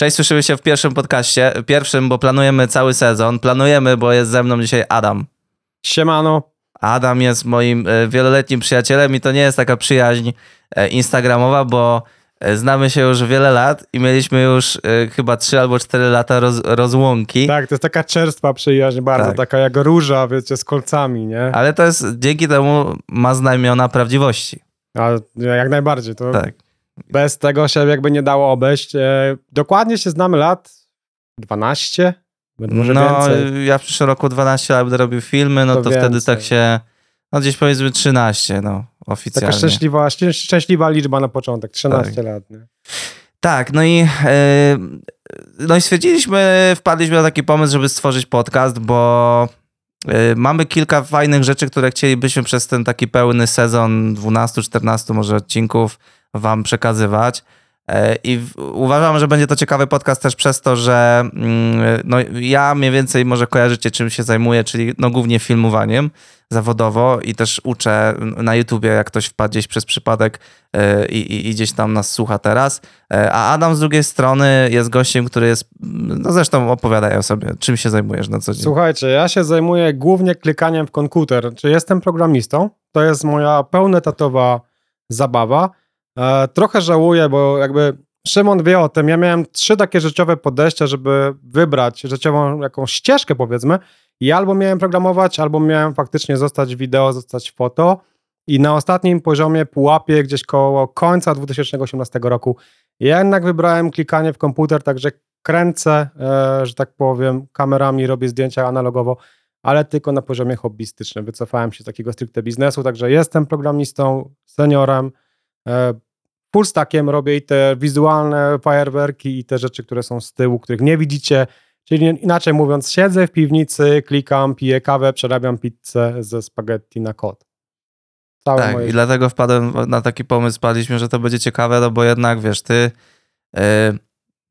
Cześć, słyszymy się w pierwszym podcaście. Pierwszym, bo planujemy cały sezon. Planujemy, bo jest ze mną dzisiaj Adam. Siemano. Adam jest moim e, wieloletnim przyjacielem i to nie jest taka przyjaźń e, instagramowa, bo e, znamy się już wiele lat i mieliśmy już chyba 3 albo 4 lata roz, rozłąki. Tak, to jest taka czerstwa przyjaźń bardzo, tak. taka jak róża, wiecie, z kolcami, nie? Ale to jest, dzięki temu ma znamiona prawdziwości. A, jak najbardziej, to tak. Bez tego się jakby nie dało obejść. Dokładnie się znamy lat 12, może no, więcej. ja w przyszłym roku 12 lat będę robił filmy, no to, to wtedy tak się, no gdzieś powiedzmy 13, no oficjalnie. Taka szczęśliwa, szczęśliwa liczba na początek, 13 tak. lat. Nie? Tak, no i, yy, no i stwierdziliśmy, wpadliśmy na taki pomysł, żeby stworzyć podcast, bo yy, mamy kilka fajnych rzeczy, które chcielibyśmy przez ten taki pełny sezon 12-14 może odcinków wam przekazywać. E, I uważam, że będzie to ciekawy podcast też przez to, że mm, no, ja mniej więcej może kojarzycie, czym się zajmuję, czyli no, głównie filmowaniem zawodowo i też uczę na YouTubie, jak ktoś wpadł gdzieś przez przypadek e, i, i, gdzieś tam nas słucha teraz. E, a Adam z drugiej strony jest gościem, który jest, no zresztą opowiadaj o sobie, czym się zajmujesz na co dzień. Słuchajcie, ja się zajmuję głównie klikaniem w komputer. Czy jestem programistą? To jest moja pełnetatowa zabawa. E, trochę żałuję, bo jakby Szymon wie o tym. Ja miałem trzy takie życiowe podejścia, żeby wybrać życiową jakąś ścieżkę, powiedzmy. I albo miałem programować, albo miałem faktycznie zostać wideo, zostać foto. I na ostatnim poziomie pułapie, gdzieś koło końca 2018 roku, ja jednak wybrałem klikanie w komputer, także kręcę, e, że tak powiem, kamerami, robię zdjęcia analogowo, ale tylko na poziomie hobbystycznym. Wycofałem się z takiego stricte biznesu, także jestem programistą, seniorem. E, full stackiem robię i te wizualne fajerwerki i te rzeczy, które są z tyłu, których nie widzicie. Czyli inaczej mówiąc, siedzę w piwnicy, klikam, piję kawę, przerabiam pizzę ze spaghetti na kod. Całe tak, moje... i dlatego wpadłem na taki pomysł, spadliśmy, że to będzie ciekawe, no bo jednak, wiesz, ty yy,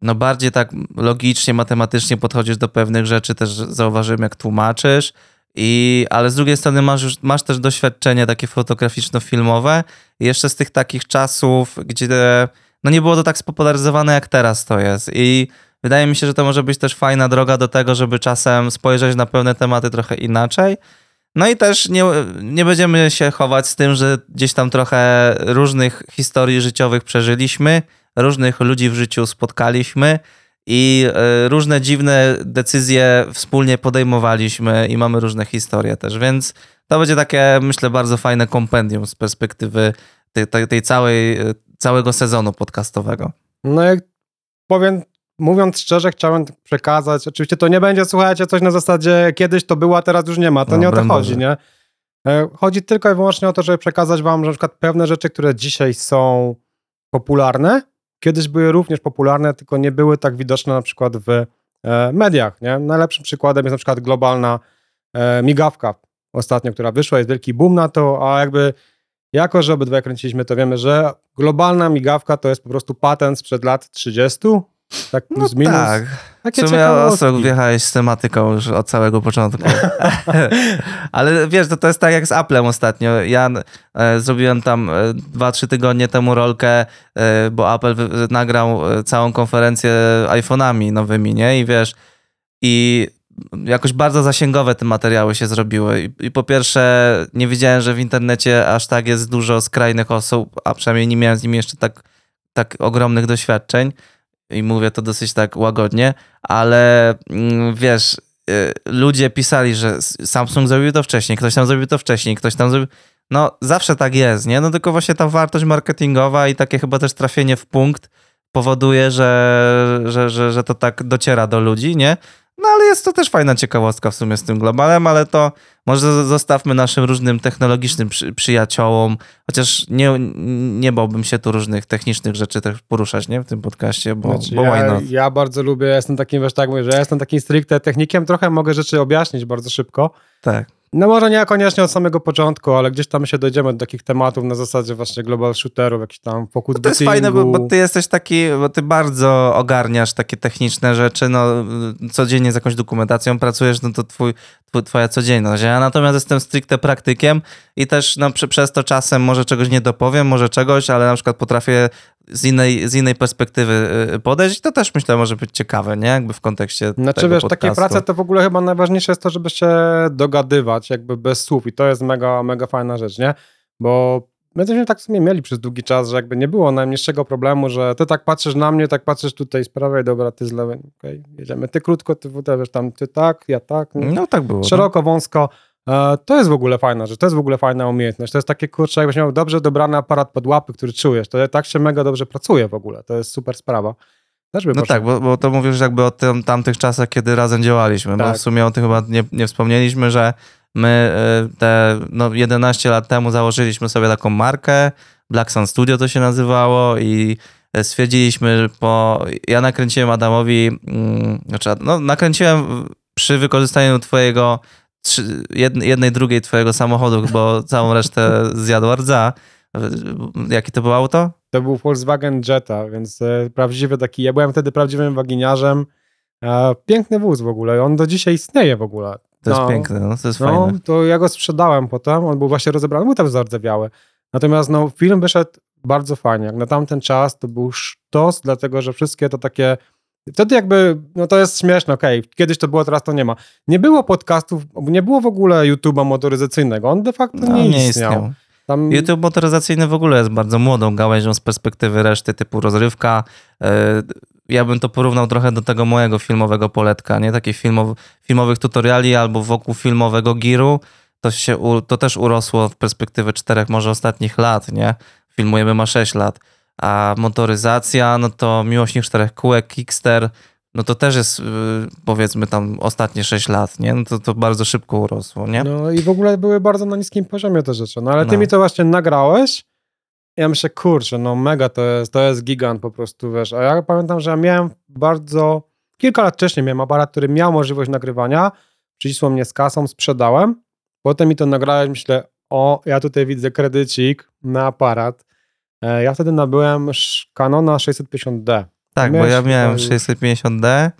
no bardziej tak logicznie, matematycznie podchodzisz do pewnych rzeczy, też zauważyłem, jak tłumaczysz, i, ale z drugiej strony masz, już, masz też doświadczenie takie fotograficzno-filmowe. Jeszcze z tych takich czasów, gdzie no nie było to tak spopularyzowane jak teraz to jest. I wydaje mi się, że to może być też fajna droga do tego, żeby czasem spojrzeć na pewne tematy trochę inaczej. No i też nie, nie będziemy się chować z tym, że gdzieś tam trochę różnych historii życiowych przeżyliśmy, różnych ludzi w życiu spotkaliśmy i e, różne dziwne decyzje wspólnie podejmowaliśmy i mamy różne historie też, więc to będzie takie, myślę, bardzo fajne kompendium z perspektywy tej, tej, tej całej, e, całego sezonu podcastowego. No jak powiem, mówiąc szczerze, chciałem przekazać, oczywiście to nie będzie, słuchajcie, coś na zasadzie kiedyś to było, a teraz już nie ma, to no, nie o to chodzi, nie? E, chodzi tylko i wyłącznie o to, żeby przekazać wam, że na przykład pewne rzeczy, które dzisiaj są popularne, kiedyś były również popularne, tylko nie były tak widoczne na przykład w e, mediach. Nie? Najlepszym przykładem jest na przykład globalna e, migawka ostatnio, która wyszła, jest wielki boom na to, a jakby jako, że obydwaj kręciliśmy, to wiemy, że globalna migawka to jest po prostu patent sprzed lat 30, tak no plus no minus. Tak. Takie w sumie ostro wjechałeś z tematyką już od całego początku. Ale wiesz, to, to jest tak jak z Applem ostatnio. Ja e, zrobiłem tam e, 2-3 tygodnie temu rolkę, e, bo Apple nagrał e, całą konferencję iPhone'ami nowymi, nie? I wiesz, i jakoś bardzo zasięgowe te materiały się zrobiły. I, I, po pierwsze, nie wiedziałem, że w internecie aż tak jest dużo skrajnych osób, a przynajmniej nie miałem z nimi jeszcze tak, tak ogromnych doświadczeń i mówię to dosyć tak łagodnie, ale mm, wiesz, y, ludzie pisali, że Samsung zrobił to wcześniej, ktoś tam zrobił to wcześniej, ktoś tam zrobił. No, zawsze tak jest, nie? No tylko właśnie ta wartość marketingowa i takie chyba też trafienie w punkt powoduje, że, że, że, że to tak dociera do ludzi, nie? No ale jest to też fajna ciekawostka w sumie z tym globalem, ale to może zostawmy naszym różnym technologicznym przy, przyjaciołom, chociaż nie, nie bałbym się tu różnych technicznych rzeczy też poruszać, nie? W tym podcaście, bo, znaczy, bo ja, ja, bardzo lubię, jestem takim, wiesz, tak mówię, że ja jestem takim stricte technikiem, trochę mogę rzeczy objaśnić bardzo szybko. Tak. No może nie koniecznie od samego początku, ale gdzieś tam się dojdziemy do takich tematów na zasadzie właśnie global shooterów, jakiś tam focus no To jest fajne, bo, bo, ty jesteś taki, bo ty bardzo ogarniasz takie techniczne rzeczy, no codziennie z jakąś dokumentacją pracujesz, no to twój, twoja codzienność. Ja natomiast jestem stricte praktykiem i też no, przez to czasem może czegoś nie dopowiem, może czegoś, ale na przykład potrafię z innej, z innej perspektywy y, podejść i to też myślę może być ciekawe, nie? Jakby w kontekście Znaczy tego wiesz, podcastu. takie prace to w ogóle chyba najważniejsze jest to, żeby się dogadywać jakby bez słów i to jest mega, mega fajna rzecz, nie? Bo my żeśmy tak w sumie mieli przez długi czas, że jakby nie było najmniejszego problemu, że ty tak patrzysz na mnie, tak patrzysz tutaj z prawej, dobra, ty z lewej, okej, jedziemy. Ty krótko, ty wiesz, tam ty tak, ja tak. nie? No tak było. no. Szeroko, wąsko. E, To jest w ogóle fajna rzecz, to jest w ogóle fajna umiejętność. To jest takie, kurczę, jakbyś miał dobrze dobrany aparat pod łapy, który czujesz. To tak się mega dobrze pracuje w ogóle. To jest super sprawa. Też by No tak, bo, bo to mówisz jakby o tym, tamtych czasach, kiedy razem działaliśmy. Bo Tak. w sumie o tym chyba nie, nie wspomnieliśmy, że my y, te no, 11 lat temu założyliśmy sobie taką markę, Black Sun Studio to się nazywało i e, stwierdziliśmy po... Ja nakręciłem Adamowi, mm, znaczy no, nakręciłem przy wykorzystaniu twojego jednej, drugiej twojego samochodu, bo całą resztę zjadł rdza. Jakie to było auto? To był Volkswagen Jetta, więc e, prawdziwy taki, ja byłem wtedy prawdziwym waginiarzem. E, piękny wóz w ogóle, on do dzisiaj istnieje w ogóle. To jest No. piękne, no, to jest No, fajne. to ja go sprzedałem potem, on był właśnie rozebrany, był tam zardzewiały. Natomiast no, film wyszedł bardzo fajnie. Jak na tamten czas to był sztos, dlatego że wszystkie to takie... Wtedy jakby, no to jest śmieszne, okej, kiedyś to było, teraz to nie ma. Nie było podcastów, nie było w ogóle YouTube'a motoryzacyjnego, on de facto No, nie, istniał. Tam, YouTube motoryzacyjny w ogóle jest bardzo młodą gałęzią z perspektywy reszty typu rozrywka. Ja bym to porównał trochę do tego mojego filmowego poletka, nie? Takich filmow, filmowych tutoriali albo wokół filmowego giru. To, się, u- to też urosło w perspektywy czterech, może ostatnich lat, nie? Filmujemy ma 6 lat. A motoryzacja, no to Miłośnik Czterech Kółek, Kickster, no to też jest y, powiedzmy tam ostatnie 6 lat, nie? No to, to bardzo szybko urosło, nie? No i w ogóle były bardzo na niskim poziomie te rzeczy. No ale ty No. mi to właśnie nagrałeś. Ja myślę, kurczę, no mega to jest, to jest gigant po prostu, wiesz. A ja pamiętam, że ja miałem bardzo, kilka lat wcześniej miałem aparat, który miał możliwość nagrywania. Przycisło mnie z kasą, sprzedałem. Potem mi to nagrałeś, myślę, o, ja tutaj widzę kredycik na aparat. E, Ja wtedy nabyłem Canona 650D. Tak, bo Miałeś ja miałem chyba już- 650D,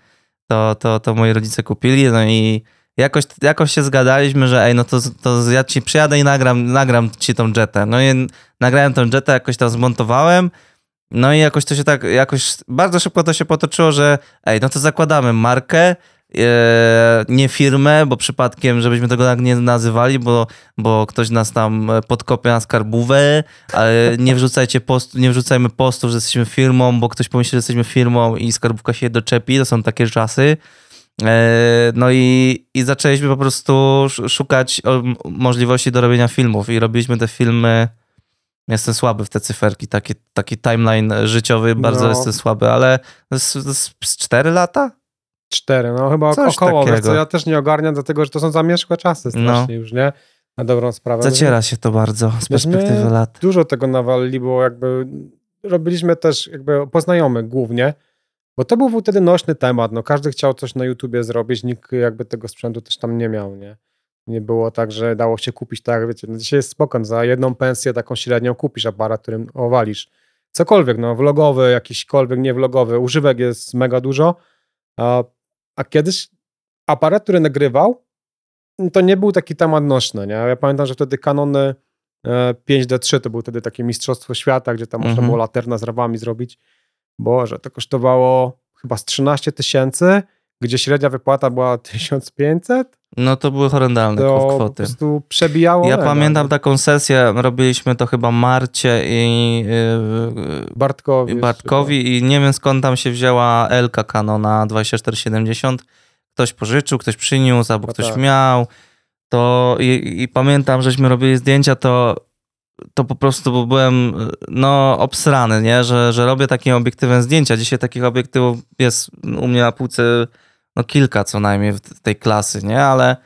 to, to, to moi rodzice kupili, no i jakoś, jakoś się zgadaliśmy, że ej, no to, to ja ci przyjadę i nagram, nagram ci tą jetę. No i nagrałem tą jetę, jakoś tam zmontowałem, no i jakoś to się tak, jakoś bardzo szybko to się potoczyło, że ej, no to zakładamy markę, e, nie firmę, bo przypadkiem, żebyśmy tego tak nie nazywali, bo, bo ktoś nas tam e, podkopie na skarbówę, ale nie wrzucajcie post, nie wrzucajmy postów, że jesteśmy firmą, bo ktoś pomyśli, że jesteśmy firmą i skarbówka się doczepi, to są takie czasy. E, No i, i zaczęliśmy po prostu sz- szukać możliwości do robienia filmów i robiliśmy te filmy. Jestem słaby w te cyferki, taki, taki timeline życiowy, bardzo No. jestem słaby, ale to jest z 4 lata? Cztery, no chyba Coś około, wiesz takiego. co, ja też nie ogarniam, dlatego że to są zamierzchłe czasy strasznie już, nie? Na dobrą sprawę. Zaciera się to bardzo z perspektywy lat. Dużo tego nawalili, bo jakby robiliśmy też jakby poznajomych głównie, bo to był wtedy nośny temat, no każdy chciał coś na YouTubie zrobić, nikt jakby tego sprzętu też tam nie miał, nie? Nie było tak, że dało się kupić tak, wiecie, no dzisiaj jest spokon, za jedną pensję taką średnią kupisz aparat, którym owalisz. Cokolwiek, no vlogowy, jakiśkolwiek nievlogowy, używek jest mega dużo, a, a kiedyś aparat, który nagrywał, to nie był taki temat nośny, nie? Ja pamiętam, że wtedy Canony e, 5D3 to było wtedy takie mistrzostwo świata, gdzie tam można Mhm. było laterna z rawami zrobić. Boże, to kosztowało chyba z 13 tysięcy, gdzie średnia wypłata była 1500, No to były horrendalne to po kwoty. prostu przebijało. Ja pamiętam taką sesję, robiliśmy to chyba Marcie i yy, Bartkowi. Bartkowi i nie wiem skąd tam się wzięła Elka Canona 2470. Ktoś pożyczył, ktoś przyniósł, albo No ktoś tak. miał. To i, i pamiętam, żeśmy robili zdjęcia, to, to po prostu byłem no obsrany, nie? Że, że robię takim obiektywem zdjęcia. Dzisiaj takich obiektywów jest u mnie na półce no kilka co najmniej w tej klasy, nie? Ale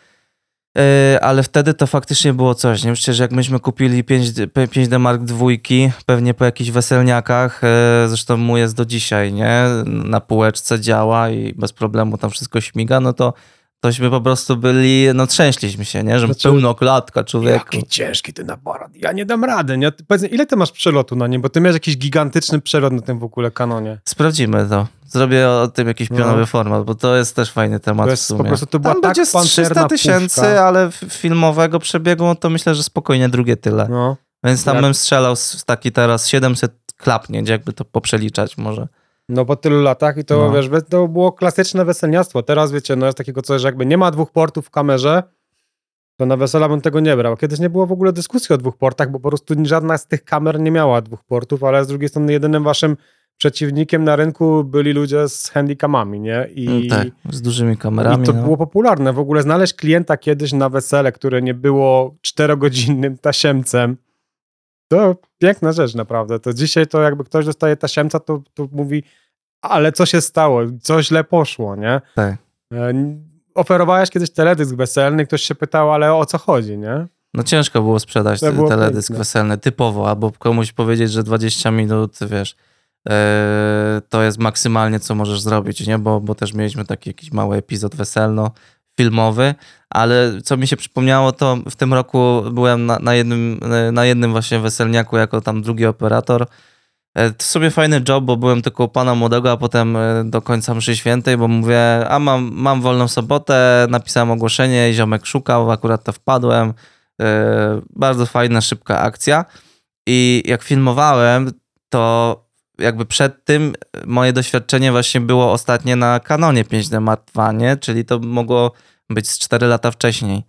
Yy, ale wtedy to faktycznie było coś, nie? Przecież jak myśmy kupili 5, 5D Mark II, pewnie po jakichś weselniakach, yy, zresztą mu jest do dzisiaj, nie? Na półeczce działa i bez problemu tam wszystko śmiga, no to tośmy po prostu byli, no trzęśliśmy się, nie? Że Znaczy- pełnoklatka człowieku. Jaki ciężki ten aparat. Ja nie dam rady. Nie? Powiedz, ile ty masz przelotu na nim? Bo ty miałeś jakiś gigantyczny przelot na tym w ogóle kanonie. Sprawdzimy to. Zrobię o tym jakiś No. pionowy format, bo to jest też fajny temat To w jest sumie. po prostu to była Tam tak będzie z 300 pancerna tysięcy, puszka. ale filmowego przebiegu, no to myślę, że spokojnie drugie tyle. No. Więc tam Jak- bym strzelał z taki teraz 700 klapnięć, jakby to poprzeliczać może. No po tylu latach i to No. wiesz, to było klasyczne weselniactwo. Teraz wiecie, no jest takiego coś, że jakby nie ma dwóch portów w kamerze, to na wesela bym tego nie brał. Kiedyś nie było w ogóle dyskusji o dwóch portach, bo po prostu żadna z tych kamer nie miała dwóch portów, ale z drugiej strony jedynym waszym przeciwnikiem na rynku byli ludzie z handicamami, nie? I, tak, z dużymi kamerami. i to no. było popularne. W ogóle znaleźć klienta kiedyś na wesele, które nie było czterogodzinnym tasiemcem, to piękna rzecz naprawdę. To dzisiaj to jakby ktoś dostaje tasiemca, to, to mówi, ale co się stało? Co źle poszło, nie? Tak. E, Oferowałeś kiedyś teledysk weselny, ktoś się pytał, ale o co chodzi, nie? No ciężko było sprzedać To było teledysk piękne. weselny typowo, albo komuś powiedzieć, że 20 minut, wiesz, e, to jest maksymalnie, co możesz zrobić, nie? Bo, bo też mieliśmy taki jakiś mały epizod weselno-filmowy, ale co mi się przypomniało, to w tym roku byłem na, na, jednym, na jednym właśnie weselniaku jako tam drugi operator. E, To sobie fajny job, bo byłem tylko u pana młodego, a potem e, do końca mszy świętej, bo mówię, a mam, mam wolną sobotę, napisałem ogłoszenie, ziomek szukał, akurat to wpadłem. E, Bardzo fajna, szybka akcja. I jak filmowałem, to jakby przed tym moje doświadczenie właśnie było ostatnie na Canonie 5D Mark II, czyli to mogło być z 4 lata wcześniej.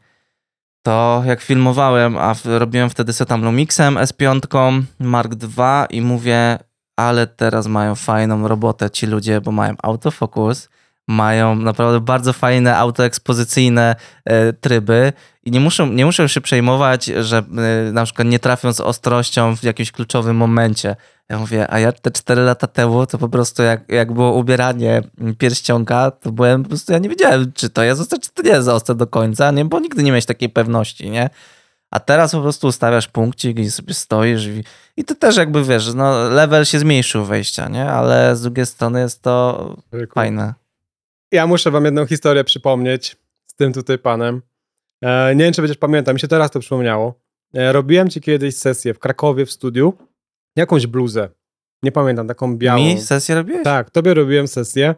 To jak filmowałem, a robiłem wtedy setam Lumixem S5 Mark II i mówię, ale teraz mają fajną robotę ci ludzie, bo mają autofokus, mają naprawdę bardzo fajne autoekspozycyjne e, tryby i nie muszą, nie muszą się przejmować, że e, na przykład nie trafią z ostrością w jakimś kluczowym momencie. Ja mówię, a ja te 4 lata temu to po prostu jak, jak było ubieranie pierścionka, to byłem po prostu, ja nie wiedziałem, czy to jest ostre, czy to nie jest ostre do końca, nie? bo nigdy nie miałeś takiej pewności, nie? A teraz po prostu ustawiasz punkcik i sobie stoisz i, i to też jakby, wiesz, no level się zmniejszył wejścia, nie? Ale z drugiej strony jest to fajne. Ja muszę wam jedną historię przypomnieć z tym tutaj panem. E, nie wiem, czy będziesz pamiętał, mi się teraz to przypomniało. E, robiłem ci kiedyś sesję w Krakowie w studiu, jakąś bluzę. Nie pamiętam, taką białą. Mi sesję robiłeś? Tak, tobie robiłem sesję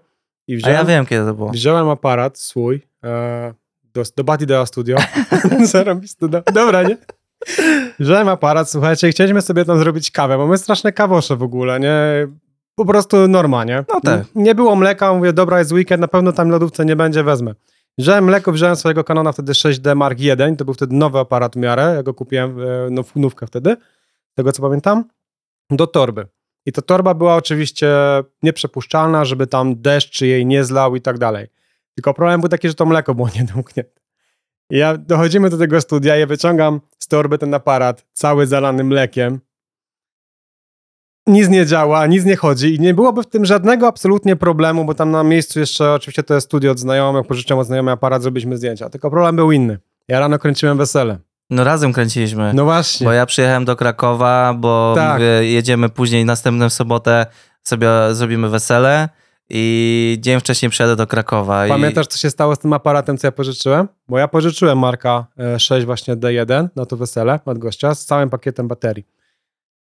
i A wziąłem, ja wiem, kiedy to było. wziąłem aparat swój e, do, do Batidea Studio. Zarobisty, do, dobra, nie? Wziąłem aparat, słuchajcie, chcieliśmy sobie tam zrobić kawę, bo my straszne kawosze w ogóle, nie? Po prostu norma, nie? No tak. Nie było mleka, mówię, dobra, jest weekend, na pewno tam lodówce nie będzie, wezmę. Wziąłem mleko, wziąłem swojego Canona wtedy 6D Mark I, to był wtedy nowy aparat w miarę, ja go kupiłem, e, no, nówkę wtedy, tego co pamiętam, do torby. I ta torba była oczywiście nieprzepuszczalna, żeby tam deszcz jej nie zlał i tak dalej. Tylko problem był taki, że to mleko było niedomknięte. I ja dochodzimy do tego studia, ja wyciągam z torby ten aparat, cały zalany mlekiem. Nic nie działa, nic nie chodzi i nie byłoby w tym żadnego absolutnie problemu, bo tam na miejscu jeszcze, oczywiście to jest studio od znajomych, pożyczyłem od znajomych aparat, zrobiliśmy zdjęcia. Tylko problem był inny. Ja rano kręciłem wesele. No razem kręciliśmy. No właśnie. Bo ja przyjechałem do Krakowa, bo Tak. mówię, jedziemy później, następną sobotę sobie zrobimy wesele i dzień wcześniej przyjadę do Krakowa. Pamiętasz, co się stało z tym aparatem, co ja pożyczyłem? Bo ja pożyczyłem Marka e, 6 właśnie D1 na to wesele od gościa z całym pakietem baterii.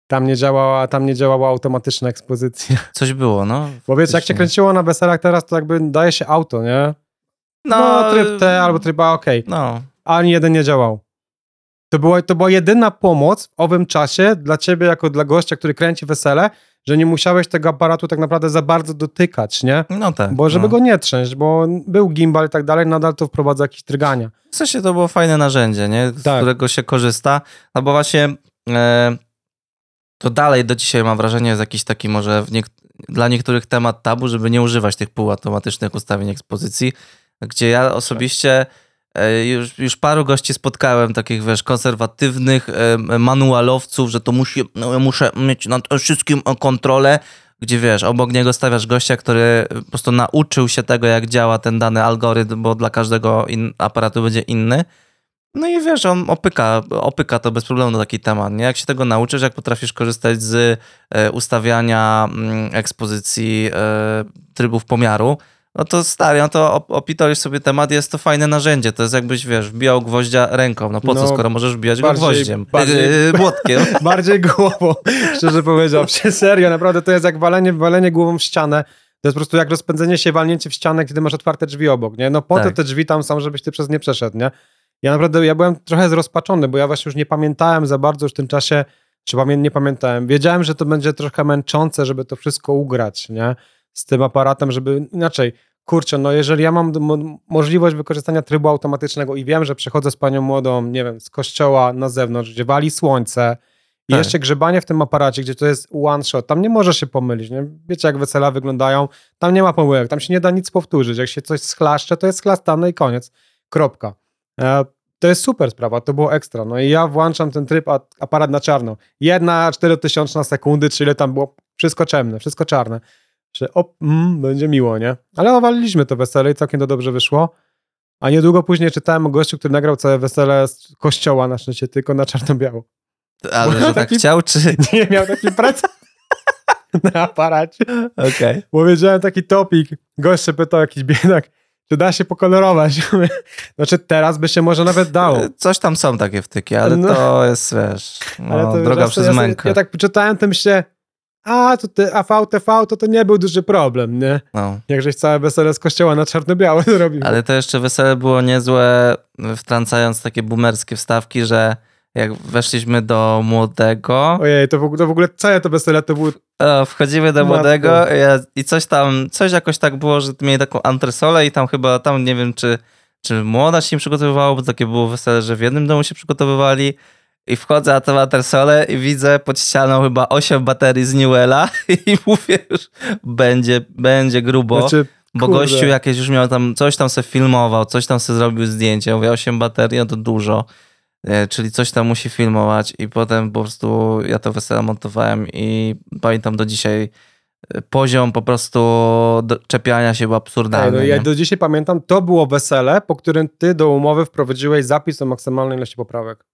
Tam nie działała, tam nie działała automatyczna ekspozycja. Coś było, no. Bo wiesz, jak Faktycznie. kręciło na weselach teraz, to jakby daje się auto, nie? No, tryb T albo tryb A, okej. No, Ani jeden nie działał. To była, to była jedyna pomoc w owym czasie dla ciebie, jako dla gościa, który kręci wesele, że nie musiałeś tego aparatu tak naprawdę za bardzo dotykać, nie? no tak. Bo żeby no. go nie trzęść, bo był gimbal i tak dalej, nadal to wprowadza jakieś drgania. W sensie to było fajne narzędzie, nie? z Tak. którego się korzysta. No bo właśnie e, to dalej do dzisiaj mam wrażenie jest jakiś taki może niek- dla niektórych temat tabu, żeby nie używać tych półautomatycznych ustawień ekspozycji, gdzie ja osobiście e, już, już paru gości spotkałem, takich wiesz, konserwatywnych e, manualowców, że to musi, no, muszę mieć nad wszystkim kontrolę, gdzie wiesz, obok niego stawiasz gościa, który po prostu nauczył się tego, jak działa ten dany algorytm, bo dla każdego in, aparatu będzie inny. No i wiesz, on opyka, opyka to bez problemu na taki temat, nie? Jak się tego nauczysz, jak potrafisz korzystać z e, ustawiania mm, ekspozycji e, trybów pomiaru, no to stary, no to opitolisz sobie temat, jest to fajne narzędzie. To jest jakbyś, wiesz, wbijał gwoździa ręką. No po co, no, skoro możesz wbijać bardziej, go gwoździem? Bardziej, yy, młotkiem. bardziej głową, szczerze powiedziawszy. Serio, naprawdę to jest jak walenie, walenie głową w ścianę. To jest po prostu jak rozpędzenie się, walnięcie w ścianę, kiedy masz otwarte drzwi obok, nie? No po tak. te drzwi tam są, żebyś ty przez nie przeszedł, nie? Ja naprawdę, ja byłem trochę zrozpaczony, bo ja właśnie już nie pamiętałem za bardzo już w tym czasie, czy pamię nie pamiętałem. Wiedziałem, że to będzie trochę męczące, żeby to wszystko ugrać, nie? Z tym aparatem, żeby inaczej, kurczę, no jeżeli ja mam możliwość wykorzystania trybu automatycznego i wiem, że przechodzę z panią młodą, nie wiem, z kościoła na zewnątrz, gdzie wali słońce i tak. jeszcze grzebanie w tym aparacie, gdzie to jest one shot, tam nie może się pomylić, nie? Wiecie, jak wesela wyglądają, tam nie ma pomyłek, tam się nie da nic powtórzyć. Jak się coś schlaszcze, to jest chlastane i koniec. Kropka. E, to jest super sprawa, to było ekstra. No i ja włączam ten tryb aparat na czarno. Jedna czterotysiączna sekundy, czyli tam było wszystko ciemne, wszystko czarne. Że op, mm, będzie miło, nie? Ale owaliliśmy to wesele i całkiem to dobrze wyszło. A niedługo później czytałem o gościu, który nagrał całe wesele z kościoła na szczęście, tylko na czarno-biało. Ale że tak taki, tak chciał, czy... Nie, miał taki pracę na aparacie. Okej. Okay. Bo wiedziałem taki topik. Gość się pytał, jakiś biedak, czy da się pokolorować? Znaczy teraz by się może nawet dało. Coś tam są takie wtyki, ale no. to jest, wiesz, no, to, droga przez ja, mękę. Ja tak czytałem, to myślę, a, to te AVTV to to nie był duży problem, nie? No. Jakżeś całe wesele z kościoła na czarno-białe zrobił. Ale to jeszcze wesele było niezłe, wtrącając takie boomerskie wstawki, że jak weszliśmy do młodego. Ojej, to w ogóle, to w ogóle całe to wesele to było. O, wchodzimy do młodego i coś tam, coś jakoś tak było, że mieli taką antresolę i tam chyba, tam nie wiem, czy, czy młoda się przygotowywała, bo takie było wesele, że w jednym domu się przygotowywali. I wchodzę na tę antresolę i widzę pod ścianą chyba 8 baterii z Newella i mówię już, będzie, będzie grubo. Znaczy, bo gościu jakieś już miał tam, coś tam se filmował, coś tam se zrobił zdjęcie. Mówię, 8 baterii, no to dużo. E, czyli coś tam musi filmować i potem po prostu ja to wesele montowałem i pamiętam do dzisiaj e, poziom po prostu czepiania się był absurdalny. no ja do dzisiaj pamiętam, to było wesele, po którym ty do umowy wprowadziłeś zapis o maksymalnej ilości poprawek.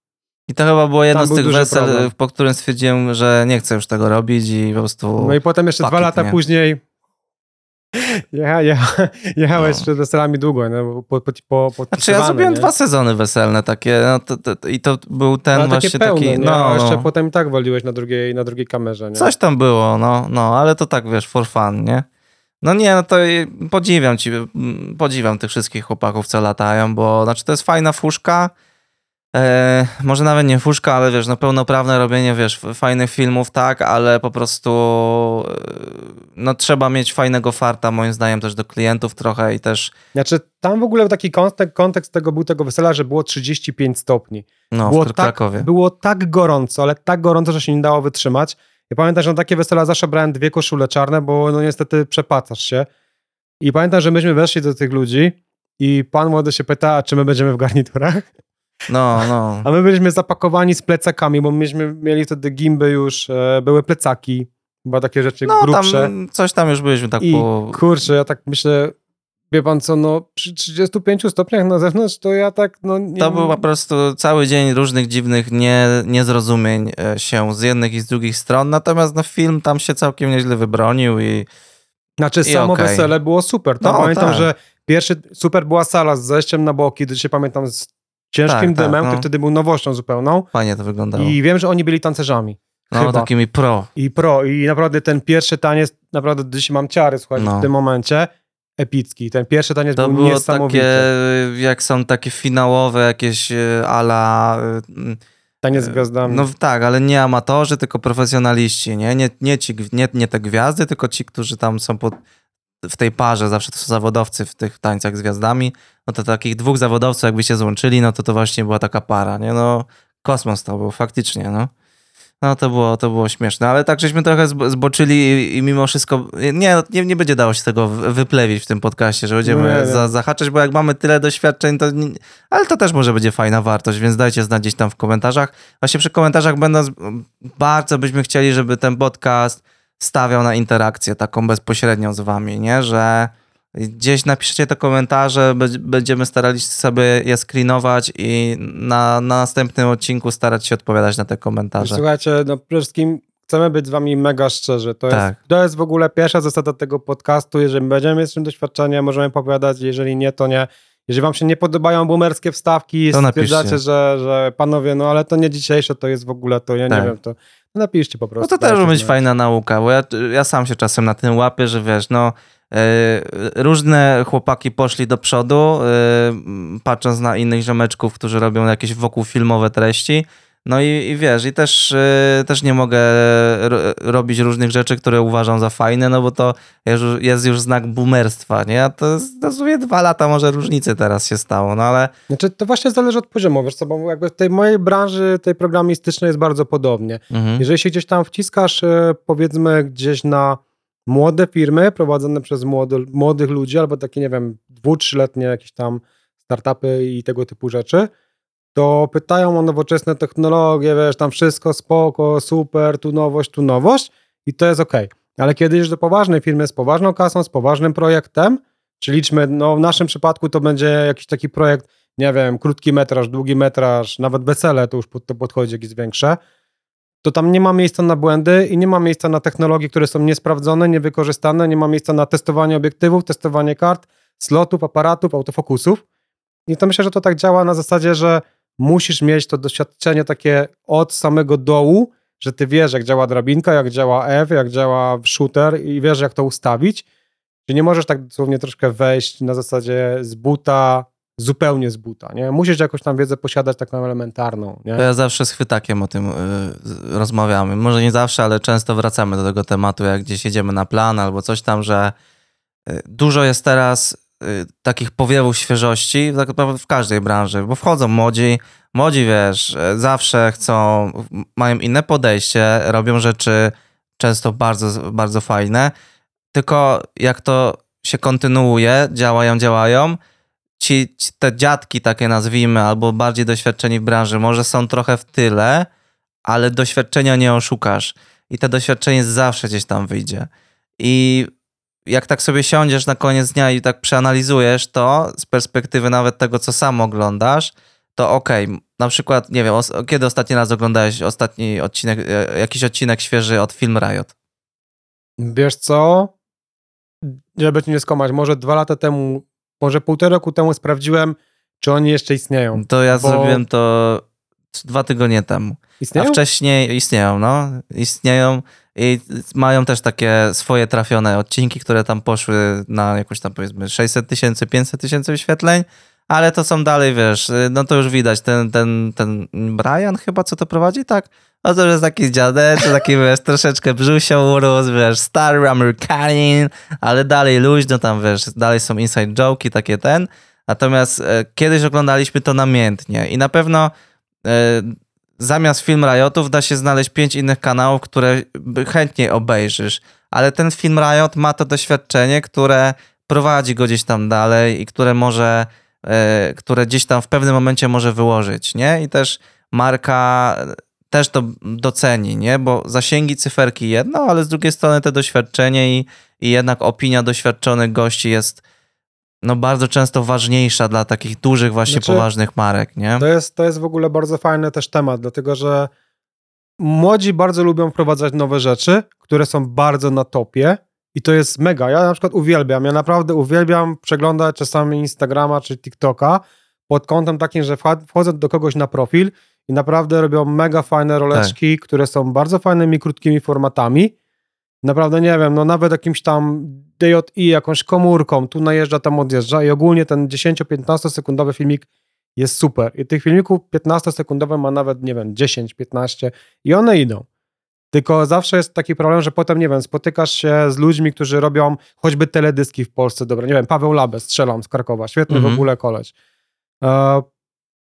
I to chyba było jedno Tam z tych wesel, problem. po którym stwierdziłem, że nie chcę już tego robić i po prostu... No i potem jeszcze dwa lata nie. później Jecha, jecha, jechałeś no. przed weselami długo, no, po, po, po, Znaczy ja zrobiłem nie? dwa sezony weselne takie no, to, to, i to był ten ale właśnie pełne, taki... No, no, jeszcze potem i tak woliłeś na drugiej, na drugiej kamerze, nie? Coś tam było, no, no, ale to tak, wiesz, for fun, nie? No nie, no to podziwiam ci, podziwiam tych wszystkich chłopaków, co latają, bo znaczy to jest fajna fuszka, E, może nawet nie fuszka, ale wiesz, no pełnoprawne robienie, wiesz, fajnych filmów, tak, ale po prostu e, no trzeba mieć fajnego farta, moim zdaniem, też do klientów trochę i też... Znaczy, tam w ogóle taki kontekst, kontekst tego był tego wesela, że było 35 stopni. No, było w tak, Krakowie. Było tak gorąco, ale tak gorąco, że się nie dało wytrzymać. Ja pamiętam, że na takie wesela zawsze brałem dwie koszule czarne, bo no niestety przepacasz się. I pamiętam, że myśmy weszli do tych ludzi i pan młody się pyta, czy my będziemy w garniturach? No, no. A my byliśmy zapakowani z plecakami, bo myśmy mieli wtedy gimby już, e, były plecaki, chyba takie rzeczy no, grubsze. Tam, coś tam już byliśmy tak I, po... kurczę, ja tak myślę, wie pan co, no przy 35 stopniach na zewnątrz, to ja tak, no... Nie... To był po prostu cały dzień różnych dziwnych nie, niezrozumień e, się z jednych i z drugich stron, natomiast no film tam się całkiem nieźle wybronił i... Znaczy I samo okay. wesele było super. Tam no, pamiętam, tak. że pierwszy super była sala z zejściem na boki, do dzisiaj pamiętam z ciężkim tak, dymem, tak, no. który wtedy był nowością zupełną. Fajnie to wyglądało. I wiem, że oni byli tancerzami. No, chyba. takimi pro. I pro. I naprawdę ten pierwszy taniec, naprawdę dzisiaj mam ciary, słuchajcie, no. w tym momencie. Epicki. Ten pierwszy taniec to był było niesamowity. takie, jak są takie finałowe jakieś e, ala... E, taniec z gwiazdami. No tak, ale nie amatorzy, tylko profesjonaliści, nie? Nie, nie, ci, nie, nie te gwiazdy, tylko ci, którzy tam są pod, w tej parze, zawsze to są zawodowcy w tych tańcach z gwiazdami, no to takich dwóch zawodowców jakby się złączyli, no to to właśnie była taka para, nie? No kosmos to był, faktycznie, no. No to było, to było śmieszne, ale tak żeśmy trochę zboczyli i, i mimo wszystko, nie, nie, nie będzie dało się tego wyplewić w tym podcaście, że będziemy nie, za, zahaczać, bo jak mamy tyle doświadczeń, to nie, ale to też może będzie fajna wartość, więc dajcie znać gdzieś tam w komentarzach. Właśnie przy komentarzach będą, bardzo byśmy chcieli, żeby ten podcast stawiał na interakcję taką bezpośrednią z wami, nie? Że gdzieś napiszecie te komentarze, będziemy starali się sobie je screenować i na, na następnym odcinku starać się odpowiadać na te komentarze. Słuchajcie, no przede wszystkim chcemy być z wami mega szczerzy. To, Tak. jest, to jest w ogóle pierwsza zasada tego podcastu. Jeżeli będziemy mieć z tym doświadczenie, możemy powiadać, jeżeli nie, to nie. Jeżeli wam się nie podobają boomerskie wstawki, To stwierdzacie, że, że panowie, no ale to nie dzisiejsze, to jest w ogóle to, ja Tak. nie wiem, to napiszcie po No prostu. to też być znać. fajna nauka, bo ja, ja sam się czasem na tym łapię, że wiesz, no e, różne chłopaki poszli do przodu, e, patrząc na innych ziomeczków, którzy robią jakieś wokół filmowe treści. No i, i wiesz, i też, e, też nie mogę ro, robić różnych rzeczy, które uważam za fajne, no bo to jest już, jest już znak boomerstwa, nie? A to dosłownie dwa lata może różnicy teraz się stało, no ale Znaczy, to właśnie zależy od poziomu, wiesz co, bo jakby w tej mojej branży, tej programistycznej jest bardzo podobnie. mhm. Jeżeli się gdzieś tam wciskasz, e, powiedzmy, gdzieś na młode firmy prowadzone przez młody, młodych ludzi, albo takie, nie wiem, dwu, trzyletnie jakieś tam startupy i tego typu rzeczy, to pytają o nowoczesne technologie, wiesz, tam wszystko spoko, super, tu nowość, tu nowość i to jest ok. Ale kiedy idziesz do poważnej firmy z poważną kasą, z poważnym projektem, czy liczmy, no w naszym przypadku to będzie jakiś taki projekt, nie wiem, krótki metraż, długi metraż, nawet wesele to już pod to podchodzi jakieś większe, to tam nie ma miejsca na błędy i nie ma miejsca na technologie, które są niesprawdzone, niewykorzystane, nie ma miejsca na testowanie obiektywów, testowanie kart, slotów, aparatów, autofokusów. I to myślę, że to tak działa na zasadzie, że musisz mieć to doświadczenie takie od samego dołu, że ty wiesz, jak działa drabinka, jak działa F, jak działa shooter i wiesz, jak to ustawić. Że nie możesz tak dosłownie troszkę wejść na zasadzie z buta, zupełnie z buta, nie? Musisz jakąś tam wiedzę posiadać taką elementarną, nie? To ja zawsze z chwytakiem o tym y, z- rozmawiamy. Może nie zawsze, ale często wracamy do tego tematu, jak gdzieś jedziemy na plan albo coś tam, że y, dużo jest teraz takich powiewów świeżości tak naprawdę w każdej branży, bo wchodzą młodzi, młodzi wiesz, y, zawsze chcą, mają inne podejście, robią rzeczy często bardzo, bardzo fajne, tylko jak to się kontynuuje, działają, działają, ci, ci te dziadki takie nazwijmy, albo bardziej doświadczeni w branży, może są trochę w tyle, ale doświadczenia nie oszukasz. I to doświadczenie zawsze gdzieś tam wyjdzie. I jak tak sobie siądziesz na koniec dnia i tak przeanalizujesz to z perspektywy nawet tego, co sam oglądasz, to okej, na przykład, nie wiem, kiedy ostatni raz oglądałeś ostatni odcinek, e, jakiś odcinek świeży od Film Riot? Wiesz co? Żeby ci nie skomać, może dwa lata temu, może półtora roku temu sprawdziłem, czy oni jeszcze istnieją. To ja Bo- zrobiłem to dwa tygodnie temu. Istnieją? A wcześniej istnieją, no. Istnieją i mają też takie swoje trafione odcinki, które tam poszły na jakąś tam powiedzmy 600 tysięcy, 500 tysięcy wyświetleń, ale to są dalej, wiesz, no to już widać, ten, ten, ten Brian chyba, co to prowadzi, tak? No to jest taki dziadeczek, taki, wiesz, troszeczkę brzusią urósł, wiesz, stary Amerykanin, ale dalej luźno tam, wiesz, dalej są inside joke'i, takie ten. Natomiast e, kiedyś oglądaliśmy to namiętnie i na pewno zamiast film Riotów da się znaleźć pięć innych kanałów, które by chętnie obejrzysz, ale ten film Riot ma to doświadczenie, które prowadzi go gdzieś tam dalej i które może, e, które gdzieś tam w pewnym momencie może wyłożyć, nie? I też marka też to doceni, nie? Bo zasięgi, cyferki jedno, ale z drugiej strony te doświadczenie i, i jednak opinia doświadczonych gości jest no bardzo często ważniejsza dla takich dużych właśnie Znaczy, poważnych marek, nie? To jest, to jest w ogóle bardzo fajny też temat, dlatego że młodzi bardzo lubią wprowadzać nowe rzeczy, które są bardzo na topie i to jest mega. Ja na przykład uwielbiam, ja naprawdę uwielbiam przeglądać czasami Instagrama czy TikToka pod kątem takim, że wchodzę do kogoś na profil i naprawdę robią mega fajne roleczki, które są bardzo fajnymi, krótkimi formatami. Naprawdę nie wiem, no nawet jakimś tam DJI, jakąś komórką, tu najeżdża, tam odjeżdża i ogólnie ten 10-15 sekundowy filmik jest super. I tych filmików 15-sekundowych ma nawet, nie wiem, 10, 15 i one idą. Tylko zawsze jest taki problem, że potem, nie wiem, spotykasz się z ludźmi, którzy robią choćby teledyski w Polsce, dobra, nie wiem, Paweł Labę, strzelam z Krakowa, świetny Mhm. w ogóle koleś. E,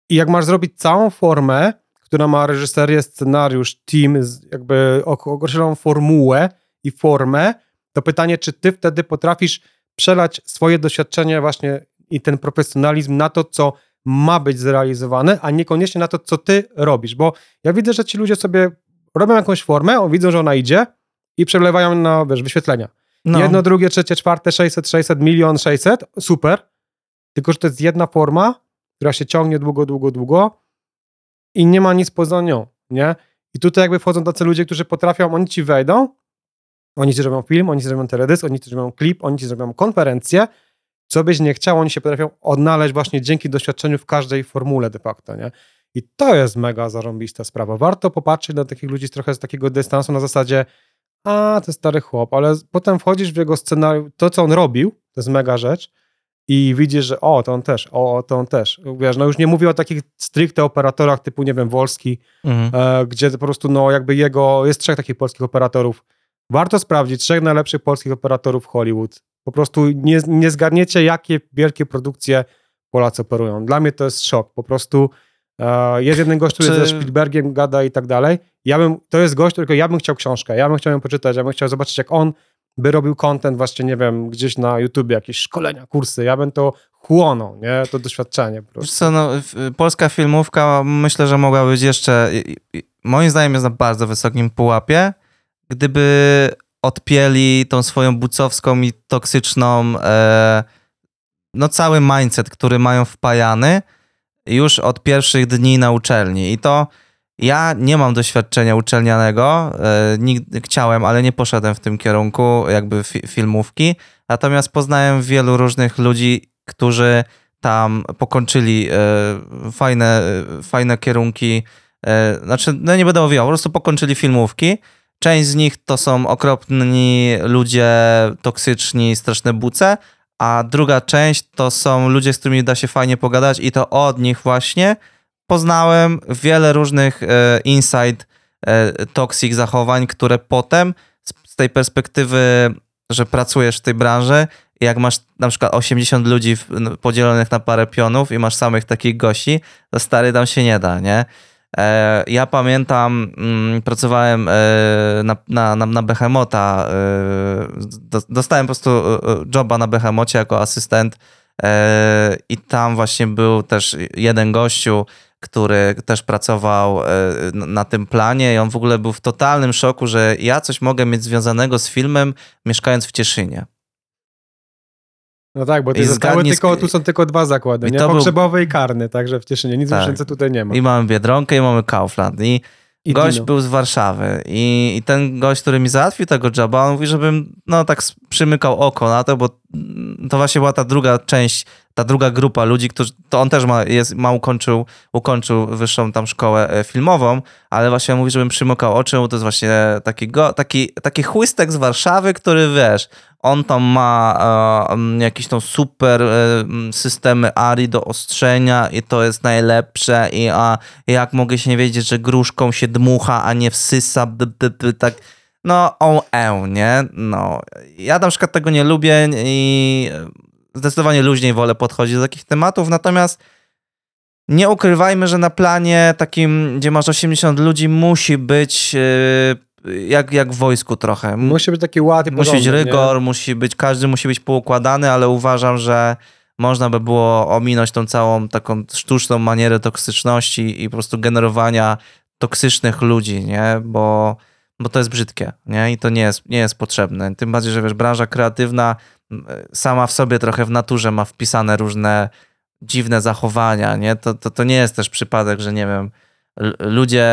I jak masz zrobić całą formę, która ma reżyserię, scenariusz, team, jakby ok- określoną formułę i formę, to pytanie, czy ty wtedy potrafisz przelać swoje doświadczenie właśnie i ten profesjonalizm na to, co ma być zrealizowane, a niekoniecznie na to, co ty robisz. Bo ja widzę, że ci ludzie sobie robią jakąś formę, widzą, że ona idzie i przelewają na, wiesz, wyświetlenia. No. Jedno, drugie, trzecie, czwarte, 600, 600, milion, 600, super. Tylko, że to jest jedna forma, która się ciągnie długo, długo, długo i nie ma nic poza nią, nie? I tutaj jakby wchodzą tacy ludzie, którzy potrafią, oni ci wejdą, oni ci zrobią film, oni ci zrobią teledysk, oni ci zrobią klip, oni ci zrobią konferencję, co byś nie chciał, oni się potrafią odnaleźć właśnie dzięki doświadczeniu w każdej formule de facto, nie? I to jest mega zarąbista sprawa. Warto popatrzeć na takich ludzi trochę z takiego dystansu na zasadzie a, to stary chłop, ale potem wchodzisz w jego scenariusz, to co on robił, to jest mega rzecz i widzisz, że o, to on też, o, to on też. Wiesz, no już nie mówię o takich stricte operatorach typu, nie wiem, Wolski, mhm. e, gdzie po prostu, no jakby jego, jest trzech takich polskich operatorów. Warto sprawdzić trzech najlepszych polskich operatorów Hollywood. Po prostu nie, nie zgarniecie, jakie wielkie produkcje Polacy operują. Dla mnie to jest szok. Po prostu e, jest jeden gość, który Czy... ze Spielbergiem gada i tak dalej. Ja bym, to jest gość, którego ja bym chciał książkę, ja bym chciał ją poczytać, ja bym chciał zobaczyć, jak on by robił content właśnie, nie wiem, gdzieś na YouTube, jakieś szkolenia, kursy, ja bym to chłonął, nie, to doświadczenie. Po. Co, no, polska filmówka myślę, że mogła być jeszcze, moim zdaniem jest na bardzo wysokim pułapie, gdyby odpieli tą swoją bucowską i toksyczną, e, no cały mindset, który mają wpajany już od pierwszych dni na uczelni i to ja nie mam doświadczenia uczelnianego, e, nigdy chciałem, ale nie poszedłem w tym kierunku, jakby fi filmówki. Natomiast poznałem wielu różnych ludzi, którzy tam pokończyli e, fajne, fajne kierunki. E, znaczy, no nie będę mówił, po prostu pokończyli filmówki. Część z nich to są okropni ludzie, toksyczni, straszne buce, a druga część to są ludzie, z którymi da się fajnie pogadać i to od nich właśnie poznałem wiele różnych e, insight, e, toxic zachowań, które potem z, z tej perspektywy, że pracujesz w tej branży, jak masz na przykład 80 ludzi podzielonych na parę pionów i masz samych takich gości, to stary tam się nie da, nie? E, ja pamiętam, mm, pracowałem na, na, na, na Behemota, dostałem po prostu joba na Behemocie jako asystent i tam właśnie był też jeden gościu, który też pracował e, na tym planie i on w ogóle był w totalnym szoku, że ja coś mogę mieć związanego z filmem, mieszkając w Cieszynie. No tak, bo ty zostały tylko, tu są tylko dwa zakłady, nie? Pogrzebowy był... i karny, także w Cieszynie nic tak. więcej tutaj nie ma. I mamy Biedronkę i mamy Kaufland i, I gość Dino. był z Warszawy I, i ten gość, który mi załatwił tego joba, on mówi, żebym no tak przymykał oko na to, bo to właśnie była ta druga część ta druga grupa ludzi, którzy, to on też ma, jest, ma ukończył, ukończył wyższą tam szkołę e, filmową, ale właśnie mówi, żebym przymykał oczy, to jest właśnie taki, go, taki, taki chłystek z Warszawy, który wiesz, on tam ma e, jakieś tam super e, systemy ARI do ostrzenia i to jest najlepsze i a jak mogę się nie wiedzieć, że gruszką się dmucha, a nie wsysa, b, b, b, tak no on nie? No, ja na przykład tego nie lubię i zdecydowanie luźniej wolę podchodzić do takich tematów, natomiast nie ukrywajmy, że na planie takim, gdzie masz 80 ludzi, musi być yy, jak, jak w wojsku trochę. Musi być taki ład i Musi być rygor, nie? musi być, każdy musi być poukładany, ale uważam, że można by było ominąć tą całą taką sztuczną manierę toksyczności i po prostu generowania toksycznych ludzi, nie? Bo, bo to jest brzydkie, nie? I to nie jest, nie jest potrzebne. Tym bardziej, że wiesz, branża kreatywna sama w sobie trochę w naturze ma wpisane różne dziwne zachowania, nie? To, to, to nie jest też przypadek, że nie wiem, ludzie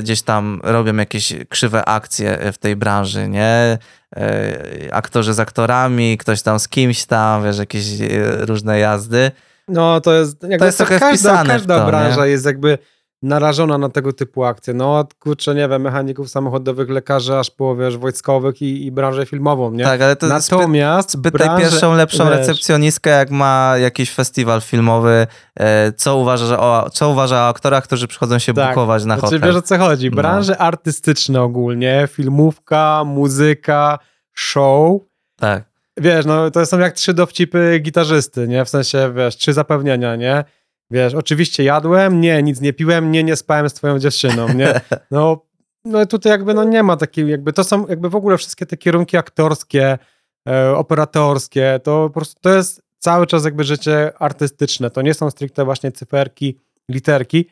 gdzieś tam robią jakieś krzywe akcje w tej branży, nie? E, aktorzy z aktorami, ktoś tam z kimś tam, wiesz, jakieś e, różne jazdy. No to jest, jakby to jest trochę każda, wpisane każda to, branża nie? jest jakby narażona na tego typu akcje. No od kurczę, nie wiem, mechaników samochodowych, lekarzy, aż po wiesz, wojskowych i, i branżę filmową, nie? Tak, ale to Natomiast zbyt, branżę, pierwszą, lepszą wiesz, recepcjonistkę, jak ma jakiś festiwal filmowy, e, co uważa, że o, co uważa o aktorach, którzy przychodzą się tak, bukować na znaczy, hotel. wiesz o co chodzi? No. Branże no. artystyczne ogólnie, filmówka, muzyka, show. Tak. Wiesz, no to są jak trzy dowcipy gitarzysty, nie? W sensie, wiesz, trzy zapewnienia, nie? Wiesz, oczywiście jadłem, nie, nic nie piłem, nie, nie spałem z twoją dziewczyną, nie? No, no tutaj jakby no nie ma takiej, jakby to są jakby w ogóle wszystkie te kierunki aktorskie, e, operatorskie, to po prostu to jest cały czas jakby życie artystyczne, to nie są stricte właśnie cyferki, literki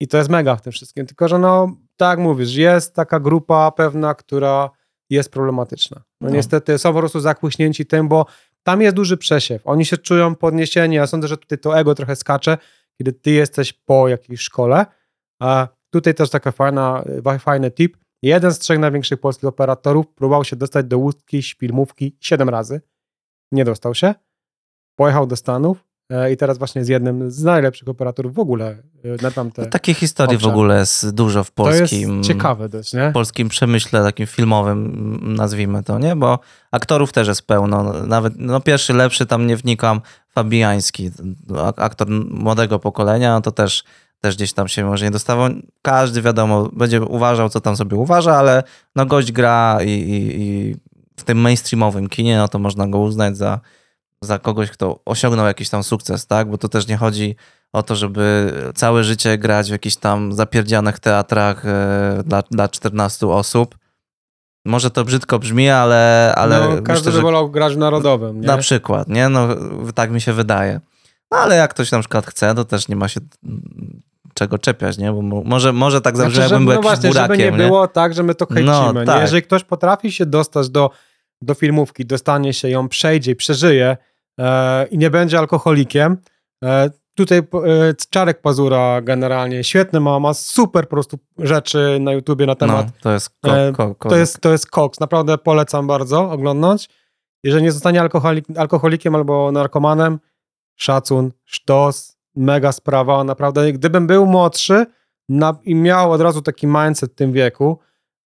i to jest mega w tym wszystkim, tylko że no, tak mówisz, jest taka grupa pewna, która jest problematyczna. No, no. niestety są po prostu zakłyśnięci tym, bo tam jest duży przesiew. Oni się czują podniesieni. Ja sądzę, że tutaj to ego trochę skacze, kiedy ty jesteś po jakiejś szkole. A tutaj też taka fajna, fajny tip. Jeden z trzech największych polskich operatorów próbował się dostać do łódzkiej filmówki siedem razy. Nie dostał się. Pojechał do Stanów i teraz właśnie jest jednym z najlepszych operatorów w ogóle e, na tamte no, Takiej historii w ogóle jest dużo w polskim... To jest ciekawe też, nie? W polskim przemyśle takim filmowym, nazwijmy to, nie? Bo aktorów też jest pełno. Nawet no pierwszy, lepszy, tam nie wnikam, Fabiański, aktor młodego pokolenia, no to też też gdzieś tam się może nie dostawał. Każdy wiadomo, będzie uważał, co tam sobie uważa, ale no gość gra i, i, i w tym mainstreamowym kinie, no to można go uznać za, za kogoś, kto osiągnął jakiś tam sukces, tak? Bo to też nie chodzi o to, żeby całe życie grać w jakichś tam zapierdzianych teatrach e, dla, dla 14 osób. Może to brzydko brzmi, ale... ale no, każdy myślę, by wolał grać w narodowym, nie? Na przykład, nie? No, tak mi się wydaje. No, ale jak ktoś na przykład chce, to też nie ma się czego czepiać, nie? Bo może, może tak zabrzmi, znaczy, jakbym był no właśnie, burakiem, żeby nie, nie, było tak, że my to hejcimy. No, tak. Jeżeli ktoś potrafi się dostać do, do filmówki, dostanie się ją, przejdzie i przeżyje e, i nie będzie alkoholikiem, e, tutaj e, Czarek Pazura generalnie świetny ma, ma super po prostu rzeczy na YouTubie na temat. No, to jest ko, e, ko, ko, to jest To jest koks. Naprawdę polecam bardzo oglądać. Jeżeli nie zostanie alkoholik, alkoholikiem albo narkomanem, szacun, sztos, mega sprawa, naprawdę. Gdybym był młodszy na, i miał od razu taki mindset w tym wieku,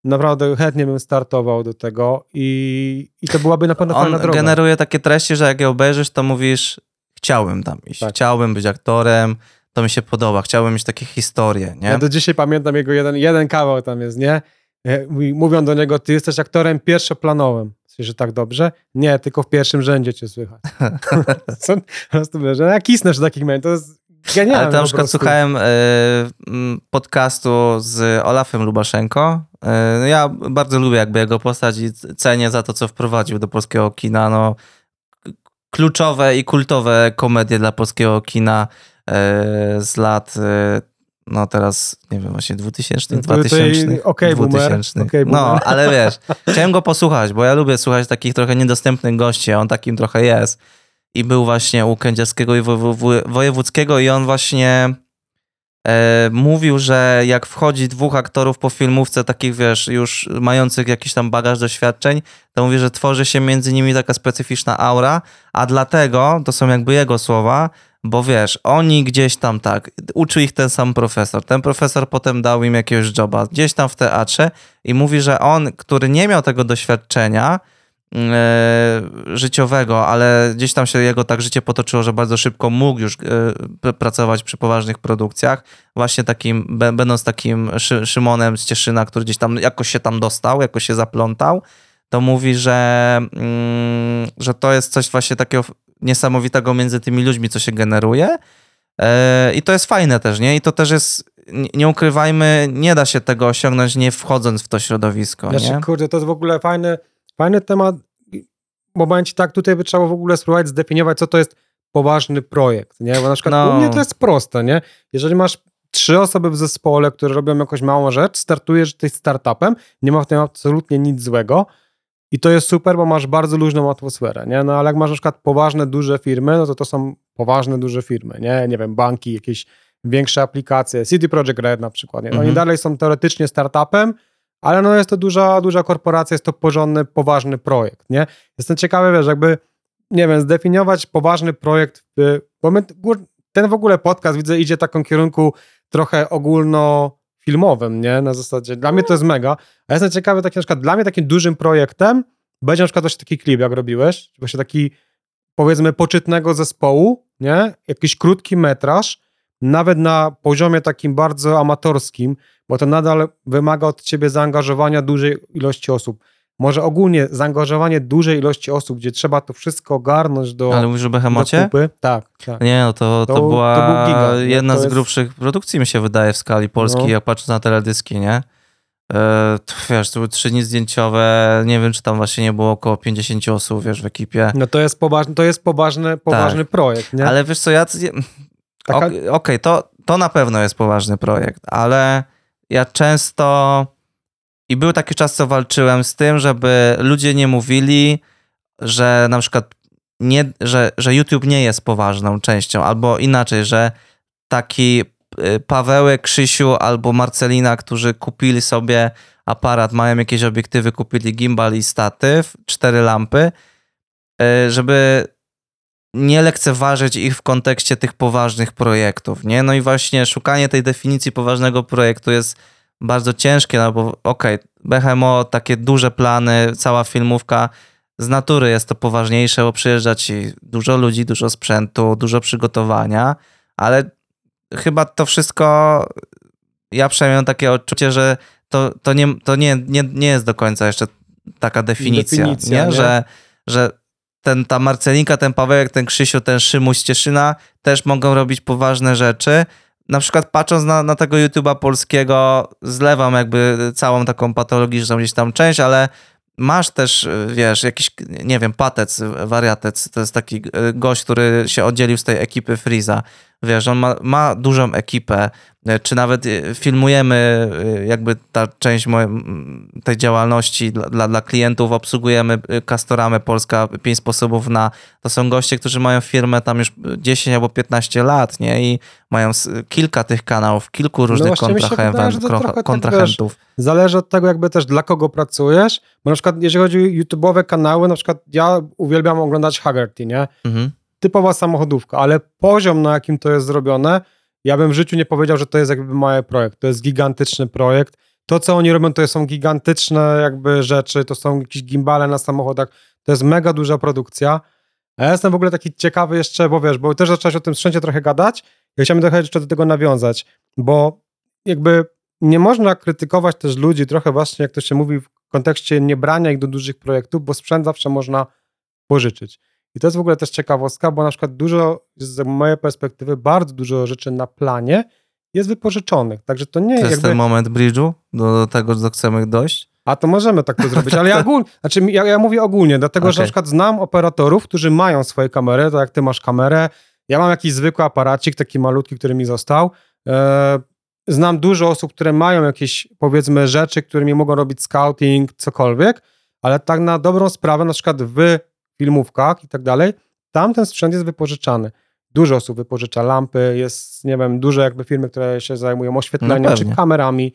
naprawdę chętnie bym startował do tego i, i to byłaby na pewno On fajna droga. generuje takie treści, że jak je obejrzysz, to mówisz, chciałbym tam iść, tak. chciałbym być aktorem, to mi się podoba, chciałbym mieć takie historie, nie? Ja do dzisiaj pamiętam jego jeden, jeden kawał tam jest, nie? E, mówią do niego, ty jesteś aktorem pierwszoplanowym. że tak dobrze? Nie, tylko w pierwszym rzędzie cię słychać. Co? Że ja kisnę, że takich momentów, to jest Genialne Ale to na przykład słuchałem y, podcastu z Olafem Lubaszenko. Y, ja bardzo lubię jakby jego postać i cenię za to, co wprowadził do polskiego kina. No, kluczowe i kultowe komedie dla polskiego kina y, z lat no teraz, nie wiem, właśnie 2000, no 2000. Okay, 2000. Okay, no, ale wiesz, chciałem go posłuchać, bo ja lubię słuchać takich trochę niedostępnych gości, a on takim trochę jest i był właśnie u Kędzierskiego i Wojewódzkiego i on właśnie e, mówił, że jak wchodzi dwóch aktorów po filmówce, takich wiesz, już mających jakiś tam bagaż doświadczeń, to mówi, że tworzy się między nimi taka specyficzna aura, a dlatego, to są jakby jego słowa, bo wiesz, oni gdzieś tam tak, uczył ich ten sam profesor, ten profesor potem dał im jakiegoś joba, gdzieś tam w teatrze i mówi, że on, który nie miał tego doświadczenia, E, życiowego, ale gdzieś tam się jego tak życie potoczyło, że bardzo szybko mógł już e, pracować przy poważnych produkcjach. Właśnie takim, będąc takim Szymonem z Cieszyna, który gdzieś tam jakoś się tam dostał, jakoś się zaplątał, to mówi, że, mm, że to jest coś właśnie takiego niesamowitego między tymi ludźmi, co się generuje. E, I to jest fajne też, nie? I to też jest, nie ukrywajmy, nie da się tego osiągnąć nie wchodząc w to środowisko. Znaczy, nie? kurde, to jest w ogóle fajne Fajny temat. Momencie tak, tutaj by trzeba w ogóle spróbować zdefiniować, co to jest poważny projekt, nie? Bo na przykład no. u mnie to jest proste, nie? Jeżeli masz trzy osoby w zespole, które robią jakąś małą rzecz, startujesz tej startupem, nie ma w tym absolutnie nic złego i to jest super, bo masz bardzo luźną atmosferę, nie? No ale jak masz na przykład poważne, duże firmy, no to to są poważne, duże firmy, nie? Nie wiem, banki, jakieś większe aplikacje, City Project Red na przykład, nie? Oni mhm. dalej są teoretycznie startupem, ale no jest to duża, duża korporacja, jest to porządny, poważny projekt, nie? Jestem ciekawy, wiesz, jakby, nie wiem, zdefiniować poważny projekt, bo my, ten w ogóle podcast, widzę, idzie w takim kierunku trochę ogólnofilmowym, nie? Na zasadzie, dla mnie to jest mega, a jestem ciekawy, taki na przykład, dla mnie takim dużym projektem będzie na przykład właśnie taki klip, jak robiłeś, właśnie taki, powiedzmy, poczytnego zespołu, nie? Jakiś krótki metraż, nawet na poziomie takim bardzo amatorskim, bo to nadal wymaga od ciebie zaangażowania dużej ilości osób. Może ogólnie zaangażowanie dużej ilości osób, gdzie trzeba to wszystko ogarnąć do. Ale mówisz o Behemocie? Tak, tak. Nie, no to, to, to była to giga, jedna z jest... grubszych produkcji, mi się wydaje, w skali polskiej, no. jak patrzę na teledyski, nie? E, to, wiesz, to były trzy dni zdjęciowe, nie wiem, czy tam właśnie nie było około 50 osób, wiesz, w ekipie. No to jest poważny, to jest poważny, poważny tak. projekt, nie? Ale wiesz co, ja... Taka... Okej, okay, to, to na pewno jest poważny projekt, ale ja często i był taki czas, co walczyłem z tym, żeby ludzie nie mówili, że na przykład nie, że, że YouTube nie jest poważną częścią, albo inaczej, że taki y, Pawełek, Krzysiu albo Marcelina, którzy kupili sobie aparat, mają jakieś obiektywy, kupili gimbal i statyw, cztery lampy, y, żeby nie lekceważyć ich w kontekście tych poważnych projektów, nie? No i właśnie szukanie tej definicji poważnego projektu jest bardzo ciężkie, no bo okej, okay, BHMO, takie duże plany, cała filmówka, z natury jest to poważniejsze, bo przyjeżdża ci dużo ludzi, dużo sprzętu, dużo przygotowania, ale chyba to wszystko, ja przynajmniej mam takie odczucie, że to, to, nie, to nie, nie, nie jest do końca jeszcze taka definicja, definicja nie? nie? Że, że ten, ta Marcelinka, ten Pawełek, ten Krzysiu, ten Szymuś, Cieszyna też mogą robić poważne rzeczy. Na przykład patrząc na, na tego YouTube'a polskiego, zlewam jakby całą taką patologiczną gdzieś tam część, ale masz też, wiesz, jakiś, nie wiem, patec, wariatec, to jest taki gość, który się oddzielił z tej ekipy Freeza. Wiesz, on ma, ma dużą ekipę, czy nawet e, filmujemy e, jakby ta część tej działalności dla, dla klientów, obsługujemy Castoramy Polska, pięć sposobów na, to są goście, którzy mają firmę tam już 10 albo 15 lat, nie, i mają kilka tych kanałów, kilku różnych no kontrahentów. kontrahentów. Tak, wiesz, zależy od tego jakby też dla kogo pracujesz, bo na przykład jeżeli chodzi o YouTube'owe kanały, na przykład ja uwielbiam oglądać Haggerty, nie, mhm. typowa samochodówka, ale poziom na jakim to jest zrobione, ja bym w życiu nie powiedział, że to jest jakby mały projekt. To jest gigantyczny projekt. To, co oni robią, to są gigantyczne jakby rzeczy, to są jakieś gimbale na samochodach. To jest mega duża produkcja. A ja jestem w ogóle taki ciekawy jeszcze, bo wiesz, bo też zacząłeś o tym sprzęcie trochę gadać. Ja chciałbym trochę jeszcze do tego nawiązać, bo jakby nie można krytykować też ludzi trochę właśnie, jak to się mówi, w kontekście niebrania ich do dużych projektów, bo sprzęt zawsze można pożyczyć. I to jest w ogóle też ciekawostka, bo na przykład dużo, z mojej perspektywy, bardzo dużo rzeczy na planie jest wypożyczonych. Także to nie to jest jakby... ten moment bridge'u do tego, że chcemy dojść? A to możemy tak to zrobić, ale ja, ogólnie, znaczy ja, ja mówię ogólnie, dlatego okay. że na przykład znam operatorów, którzy mają swoje kamery, tak jak ty masz kamerę, ja mam jakiś zwykły aparacik, taki malutki, który mi został. E, znam dużo osób, które mają jakieś, powiedzmy, rzeczy, którymi mogą robić scouting, cokolwiek, ale tak na dobrą sprawę, na przykład wy filmówkach i tak dalej, tam ten sprzęt jest wypożyczany. Dużo osób wypożycza lampy, jest, nie wiem, duże jakby firmy, które się zajmują oświetleniem no czy kamerami.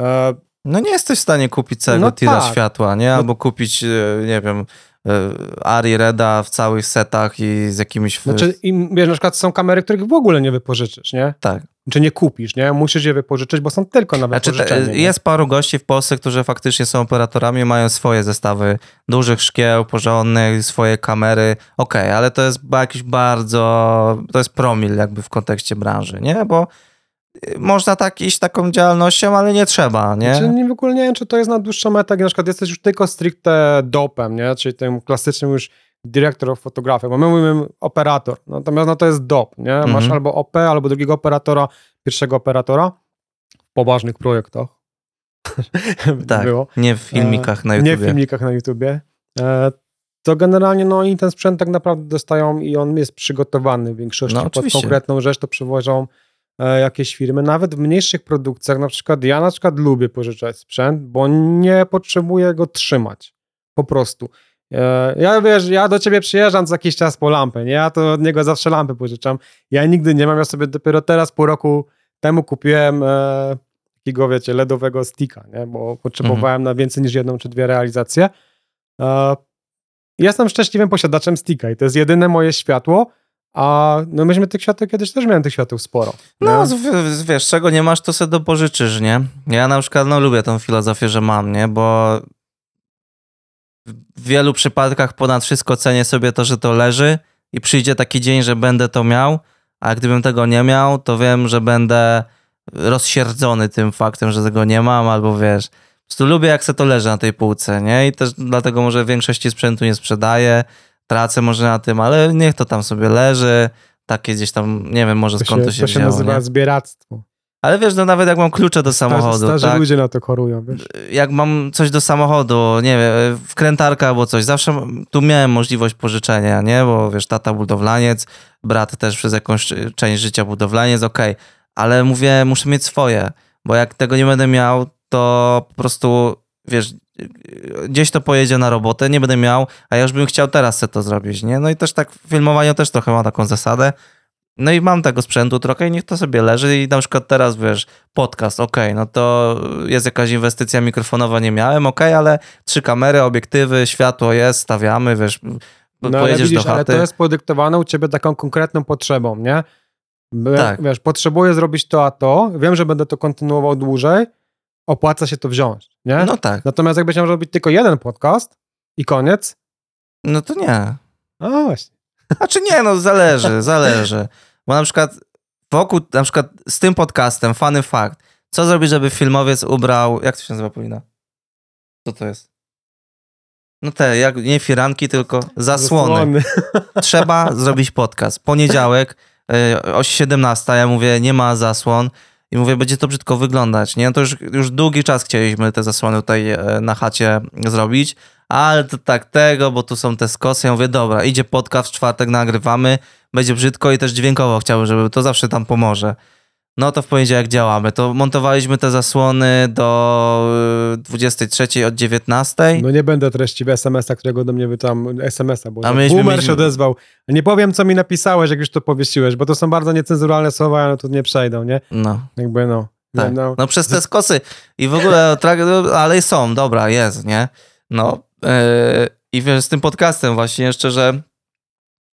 E, no nie jesteś w stanie kupić całego no tira tak. światła, nie? No Albo no, kupić, e, nie wiem, e, Ari Reda w całych setach i z jakimiś... Znaczy, i, wiesz, na przykład są kamery, których w ogóle nie wypożyczysz, nie? Tak czy nie kupisz, nie? Musisz je wypożyczyć, bo są tylko na wypożyczenie. Znaczy, jest paru gości w Polsce, którzy faktycznie są operatorami, mają swoje zestawy dużych szkieł, porządnych, swoje kamery. Okej, okay, ale to jest jakiś bardzo, to jest promil jakby w kontekście branży, nie? Bo y, można tak iść taką działalnością, ale nie trzeba, nie? Znaczy, nie w ogóle nie wiem, czy to jest na dłuższą metę, na przykład jesteś już tylko stricte dopem, nie? Czyli tym klasycznym już dyrektor fotografii, bo my mówimy operator, natomiast no to jest DOP, nie? Masz mhm. albo OP, albo drugiego operatora, pierwszego operatora w poważnych projektach. tak, było. nie w filmikach na YouTube. Nie w filmikach na YouTubie. E, to generalnie no i ten sprzęt tak naprawdę dostają i on jest przygotowany w większości no, pod konkretną rzecz, to przywożą e, jakieś firmy. Nawet w mniejszych produkcjach, na przykład ja na przykład lubię pożyczać sprzęt, bo nie potrzebuję go trzymać. Po prostu. E, ja wiesz, ja do ciebie przyjeżdżam co jakiś czas po lampę, nie? Ja to od niego zawsze lampy pożyczam. Ja nigdy nie mam, ja sobie dopiero teraz, pół roku temu kupiłem e, takiego, wiecie, LEDowego sticka, nie? Bo potrzebowałem mhm. na więcej niż jedną czy dwie realizacje. E, jestem szczęśliwym posiadaczem sticka i to jest jedyne moje światło, a no myśmy tych świateł kiedyś też miałem tych świateł sporo. No, wiesz, czego nie masz, to sobie dopożyczysz, nie? Ja na przykład, no lubię tą filozofię, że mam, nie? Bo w wielu przypadkach ponad wszystko cenię sobie to, że to leży i przyjdzie taki dzień, że będę to miał, a gdybym tego nie miał, to wiem, że będę rozsierdzony tym faktem, że tego nie mam, albo wiesz, po prostu lubię jak se to leży na tej półce, nie? I też dlatego może w większości sprzętu nie sprzedaję, tracę może na tym, ale niech to tam sobie leży, takie gdzieś tam, nie wiem może skąd to się, to się, to się nazywa nie? zbieractwo. Ale wiesz, no nawet jak mam klucze do samochodu. Starzy, tak? ludzie na to chorują, wiesz. Jak mam coś do samochodu, nie wiem, wkrętarka albo coś, zawsze tu miałem możliwość pożyczenia, nie? Bo wiesz, tata budowlaniec, brat też przez jakąś część życia budowlaniec, okej. Okay. Ale mówię, muszę mieć swoje, bo jak tego nie będę miał, to po prostu, wiesz, gdzieś to pojedzie na robotę, nie będę miał, a ja już bym chciał teraz sobie to zrobić, nie? No i też tak, filmowanie też trochę ma taką zasadę, No i mam tego sprzętu trochę i niech to sobie leży i na przykład teraz, wiesz, podcast, ok, no to jest jakaś inwestycja mikrofonowa, nie miałem, ok, ale trzy kamery, obiektywy, światło jest, stawiamy, wiesz, no, ale widzisz, ale to jest podyktowane u ciebie taką konkretną potrzebą, nie? Tak. Wiesz, potrzebuję zrobić to, a to, wiem, że będę to kontynuował dłużej, opłaca się to wziąć, nie? No tak. Natomiast jakbyś miał robić tylko jeden podcast i koniec, no to nie. A właśnie. Znaczy nie, no zależy, zależy. Bo na przykład wokół, na przykład z tym podcastem, fany fakt, co zrobić, żeby filmowiec ubrał, jak to się nazywa, Polina? Co to jest? No te, jak, nie firanki, tylko zasłony. zasłony. Trzeba zrobić podcast. Poniedziałek yy, o 17, ja mówię, nie ma zasłon. I mówię, będzie to brzydko wyglądać, nie? No to już, już długi czas chcieliśmy te zasłony tutaj e, na chacie zrobić ale to tak tego, bo tu są te skosy. Ja mówię, dobra, idzie podcast, w czwartek nagrywamy, będzie brzydko i też dźwiękowo chciałbym, żeby to zawsze tam pomoże. No to w poniedziałek działamy. To montowaliśmy te zasłony do 23 y, od 19. No nie będę treścił SMS-a, którego do mnie tam SMS-a, bo boomer się odezwał. Nie powiem, co mi napisałeś, jak już to powiesiłeś, bo to są bardzo niecenzuralne słowa, ale tu nie przejdą, nie? No. Jakby no. Tak. No, no przez te skosy i w ogóle, ale są, dobra, jest, nie? No, E, I wiesz, z tym podcastem właśnie jeszcze, że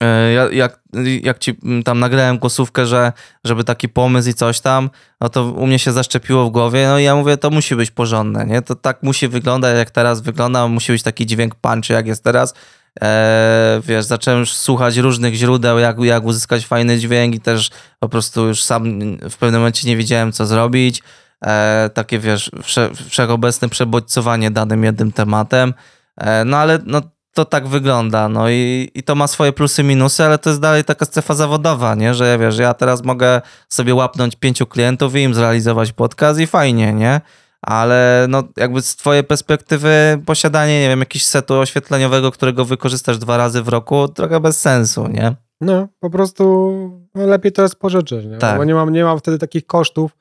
e, jak, jak ci tam nagrałem głosówkę, że żeby taki pomysł i coś tam, no to u mnie się zaszczepiło w głowie, no i ja mówię, to musi być porządne, nie? To tak musi wyglądać, jak teraz wygląda, musi być taki dźwięk punchy, jak jest teraz. Eee, wiesz, zacząłem słuchać różnych źródeł, jak, jak uzyskać fajny dźwięk i też po prostu już sam w pewnym momencie nie wiedziałem, co zrobić. Eee, takie, wiesz, wsze, wszechobecne przebodźcowanie danym jednym tematem. E, no ale no, to tak wygląda, no i, i to ma swoje plusy, minusy, ale to jest dalej taka strefa zawodowa, nie? Że wiesz, ja teraz mogę sobie łapnąć pięciu klientów i im zrealizować podcast i fajnie, nie? Ale no jakby z twojej perspektywy posiadanie, nie wiem, jakiegoś setu oświetleniowego, którego wykorzystasz dwa razy w roku, trochę bez sensu, nie? No, po prostu lepiej to jest pożyczyć, nie? Tak. Bo nie mam, nie mam wtedy takich kosztów.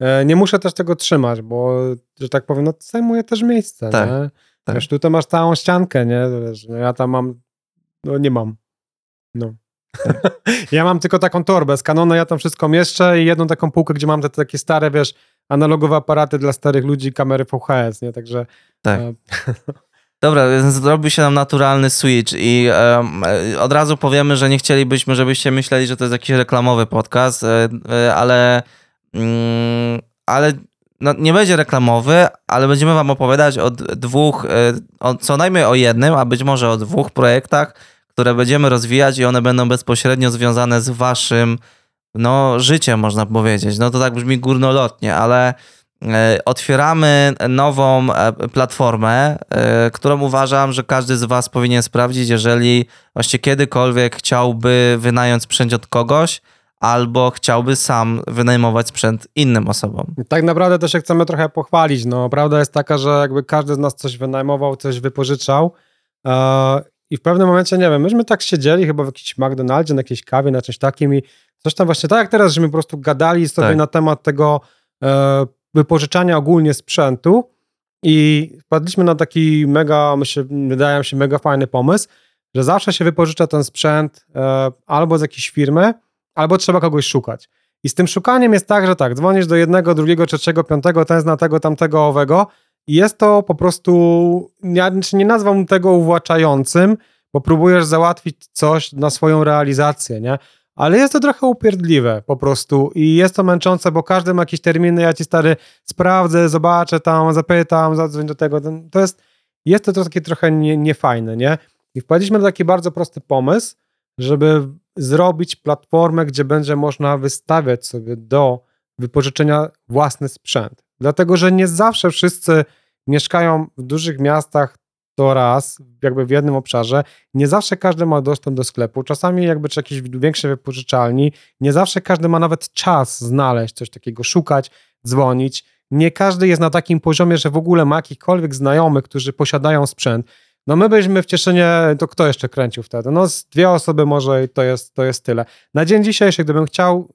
E, nie muszę też tego trzymać, bo, że tak powiem, no zajmuje też miejsce, tak. nie? Tak. Wiesz, tutaj masz całą ściankę, nie? Wiesz, no ja tam mam, no nie mam. No. Tak. ja mam tylko taką torbę z ja tam wszystko mieszczę i jedną taką półkę, gdzie mam te takie stare, wiesz, analogowe aparaty dla starych ludzi, kamery VHS, nie? Także... Tak. E... Dobra, zrobił się nam naturalny switch i um, od razu powiemy, że nie chcielibyśmy, żebyście myśleli, że to jest jakiś reklamowy podcast, e, ale, ale no, nie będzie reklamowy, ale będziemy wam opowiadać o dwóch, e, o, co najmniej o jednym, a być może o dwóch projektach, które będziemy rozwijać i one będą bezpośrednio związane z waszym no, życiem, można powiedzieć. No to tak brzmi górnolotnie, ale e, otwieramy nową e, platformę, którą uważam, że każdy z was powinien sprawdzić, jeżeli właśnie kiedykolwiek chciałby wynająć sprzęt od kogoś, albo chciałby sam wynajmować sprzęt innym osobom. Tak naprawdę to się chcemy trochę pochwalić. No, prawda jest taka, że jakby każdy z nas coś wynajmował, coś wypożyczał e, i w pewnym momencie, nie wiem, myśmy tak siedzieli chyba w jakimś McDonaldzie, na jakiejś kawie, na czymś takim i coś tam właśnie, tak jak teraz, żeśmy po prostu gadali sobie tak. na temat tego e, wypożyczania ogólnie sprzętu i wpadliśmy na taki mega, myślę, wydaje mi się mega fajny pomysł, że zawsze się wypożycza ten sprzęt e, albo z jakiejś firmy, albo trzeba kogoś szukać. I z tym szukaniem jest tak, że tak, dzwonisz do jednego, drugiego, trzeciego, piątego, ten zna tego, tamtego, owego i jest to po prostu, ja nie nazwam tego uwłaczającym, bo próbujesz załatwić coś na swoją realizację, nie? Ale jest to trochę upierdliwe po prostu i jest to męczące, bo każdy ma jakieś terminy, ja ci stary sprawdzę, zobaczę tam, zapytam, zadzwoń do tego. To jest, jest to takie trochę nie, niefajne, nie? I wpadliśmy na taki bardzo prosty pomysł, żeby zrobić platformę, gdzie będzie można wystawiać sobie do wypożyczenia własny sprzęt. Dlatego, że nie zawsze wszyscy mieszkają w dużych miastach to raz, jakby w jednym obszarze. Nie zawsze każdy ma dostęp do sklepu. Czasami jakby czy jakieś większe wypożyczalni. Nie zawsze każdy ma nawet czas znaleźć coś takiego, szukać, dzwonić. Nie każdy jest na takim poziomie, że w ogóle ma jakichkolwiek znajomych, którzy posiadają sprzęt. No my byliśmy w Cieszynie, to kto jeszcze kręcił wtedy? No z dwie osoby może i to jest, to jest tyle. Na dzień dzisiejszy, gdybym chciał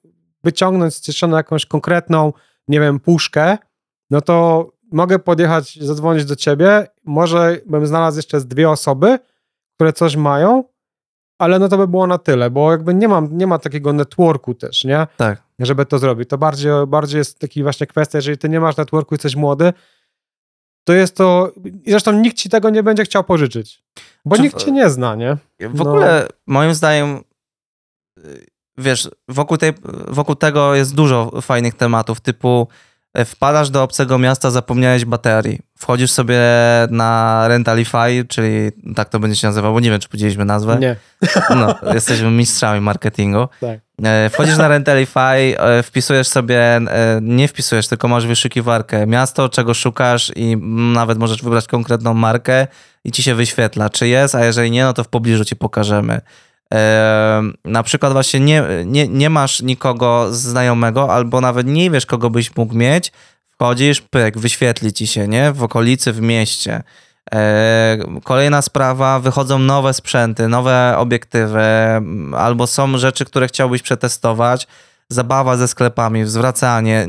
wyciągnąć z Cieszyna jakąś konkretną, nie wiem, puszkę, no to mogę podjechać, zadzwonić do ciebie, może bym znalazł jeszcze z dwie osoby, które coś mają ale no to by było na tyle, bo jakby nie, mam, nie ma takiego networku też, nie? Tak. Żeby to zrobić. To bardziej, bardziej jest taki właśnie kwestia, jeżeli ty nie masz networku i jesteś młody, to jest to, i zresztą nikt ci tego nie będzie chciał pożyczyć, bo Czy nikt w- cię nie zna, nie? W No. ogóle moim zdaniem y, wiesz, wokół, tej, wokół tego jest dużo fajnych tematów, typu e, wpadasz do obcego miasta, zapomniałeś baterii. Wchodzisz sobie na Rentalify, czyli tak to będzie się nazywało, bo nie wiem, czy powiedzieliśmy nazwę. Nie. No, jesteśmy mistrzami marketingu. Tak. E, Wchodzisz na Rentalify, e, wpisujesz sobie, e, nie wpisujesz, tylko masz wyszukiwarkę miasto, czego szukasz i nawet możesz wybrać konkretną markę i ci się wyświetla, czy jest, a jeżeli nie, no to w pobliżu ci pokażemy. Na przykład właśnie nie, nie, nie masz nikogo znajomego albo nawet nie wiesz, kogo byś mógł mieć, wchodzisz, pyk, wyświetli ci się, nie? W okolicy, w mieście. E, Kolejna sprawa, wychodzą nowe sprzęty, nowe obiektywy, m, albo są rzeczy, które chciałbyś przetestować, zabawa ze sklepami, zwracanie,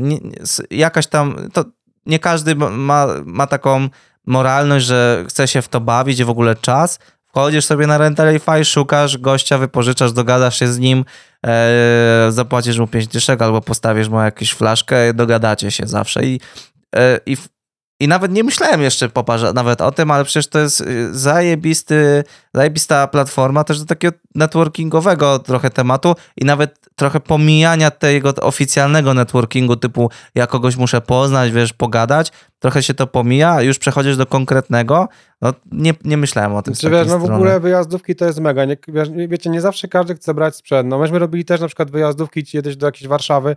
jakaś tam, to nie każdy ma, ma taką moralność, że chce się w to bawić w ogóle czas. Wchodzisz sobie na Rentalify, szukasz gościa, wypożyczasz, dogadasz się z nim, e, zapłacisz mu 5 dyszek albo postawisz mu jakąś flaszkę, dogadacie się zawsze i, e, i i nawet nie myślałem jeszcze poparza, nawet o tym, ale przecież to jest y, zajebisty, zajebista platforma też do takiego networkingowego trochę tematu i nawet trochę pomijania tego oficjalnego networkingu typu ja kogoś muszę poznać, wiesz, pogadać, trochę się to pomija, już przechodzisz do konkretnego, no nie, nie myślałem o tym Czy wiesz, takiej no w strony. ogóle wyjazdówki to jest mega. Nie, wiesz, wiecie, nie zawsze każdy chce brać sprzęt. No myśmy robili też na przykład wyjazdówki, jedziesz do jakiejś Warszawy.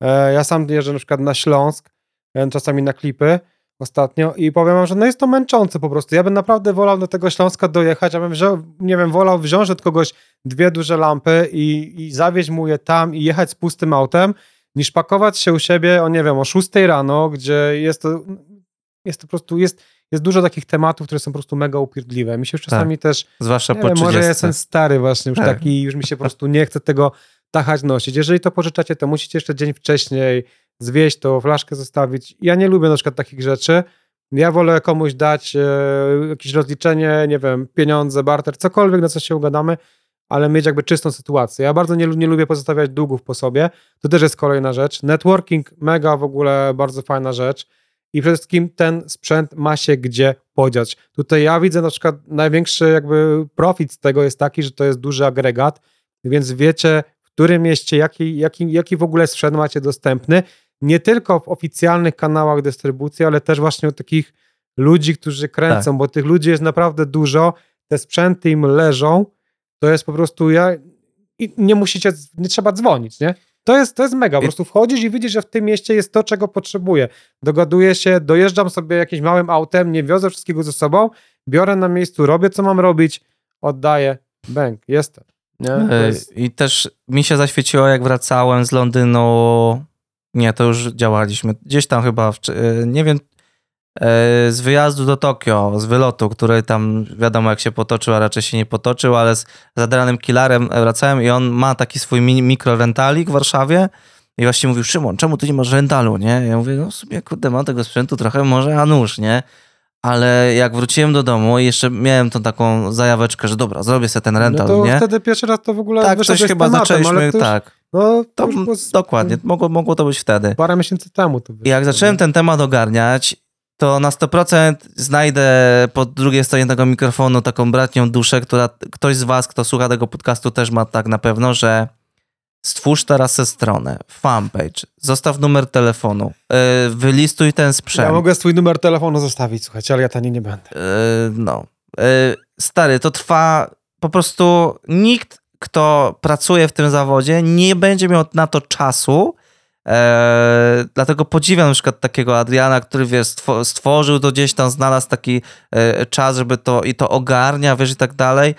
E, ja sam jeżdżę na przykład na Śląsk, e, czasami na klipy ostatnio i powiem wam, że no jest to męczące po prostu. Ja bym naprawdę wolał do tego Śląska dojechać, ja bym wziął, nie wiem, wolał wziąć od kogoś dwie duże lampy i, i zawieźć mu je tam i jechać z pustym autem, niż pakować się u siebie, o nie wiem, o 6 rano, gdzie jest to, jest to po prostu, jest, jest dużo takich tematów, które są po prostu mega upierdliwe. Mi się już czasami też Zwłaszcza nie po wiem, 30. może jestem stary właśnie, już Tak. taki, już mi się po prostu nie chce tego tachać nosić. Jeżeli to pożyczacie, to musicie jeszcze dzień wcześniej zwieść to, flaszkę zostawić. Ja nie lubię na przykład takich rzeczy. Ja wolę komuś dać e, jakieś rozliczenie, nie wiem, pieniądze, barter, cokolwiek, na co się ugadamy, ale mieć jakby czystą sytuację. Ja bardzo nie, nie lubię pozostawiać długów po sobie. To też jest kolejna rzecz. Networking, mega w ogóle bardzo fajna rzecz. I przede wszystkim ten sprzęt ma się gdzie podziać. Tutaj ja widzę na przykład największy jakby profit z tego jest taki, że to jest duży agregat, więc wiecie w którym mieście, jaki, jaki, jaki w ogóle sprzęt macie dostępny. Nie tylko w oficjalnych kanałach dystrybucji, ale też właśnie od takich ludzi, którzy kręcą, bo tych ludzi jest naprawdę dużo, te sprzęty im leżą, to jest po prostu ja i nie musicie, nie trzeba dzwonić, nie? To jest, to jest mega, po prostu wchodzisz i widzisz, że w tym mieście jest to, czego potrzebuję. Dogaduję się, dojeżdżam sobie jakimś małym autem, nie wiozę wszystkiego ze sobą, biorę na miejscu, robię co mam robić, oddaję, bęk, jestem. To E, jest, I też mi się zaświeciło, jak wracałem z Londynu. Nie, to już działaliśmy. Gdzieś tam chyba, w, e, nie wiem, e, z wyjazdu do Tokio, z wylotu, który tam wiadomo jak się potoczył, a raczej się nie potoczył, ale z zadranym killerem wracałem i on ma taki swój mini, mikrorentalik w Warszawie. I właśnie mówił, Szymon, czemu ty nie masz rentalu, nie? Ja mówię, no w sumie, kurde, mam tego sprzętu trochę, może a nóż, nie? Ale jak wróciłem do domu i jeszcze miałem tą taką zajaweczkę, że dobra, zrobię sobie ten no rental, to nie? wtedy pierwszy raz to w ogóle Tak, coś z chyba tematem, zaczęliśmy, już, tak. No, to To, było dokładnie, mogło, mogło to być wtedy. Parę miesięcy temu to I wyszło, jak zacząłem ten temat ogarniać, to na 100% znajdę po drugiej stronie tego mikrofonu taką bratnią duszę, która ktoś z was, kto słucha tego podcastu też ma tak na pewno, że stwórz teraz tę stronę, fanpage, zostaw numer telefonu, yy, wylistuj ten sprzęt. Ja mogę swój numer telefonu zostawić, słuchajcie, ale ja tani nie będę. Yy, no. Yy, stary, to trwa po prostu nikt, kto pracuje w tym zawodzie, nie będzie miał na to czasu. Eee, dlatego podziwiam na przykład takiego Adriana, który wiesz, stwo- stworzył to gdzieś tam, znalazł taki e, czas, żeby to i to ogarnia, wiesz, i tak dalej.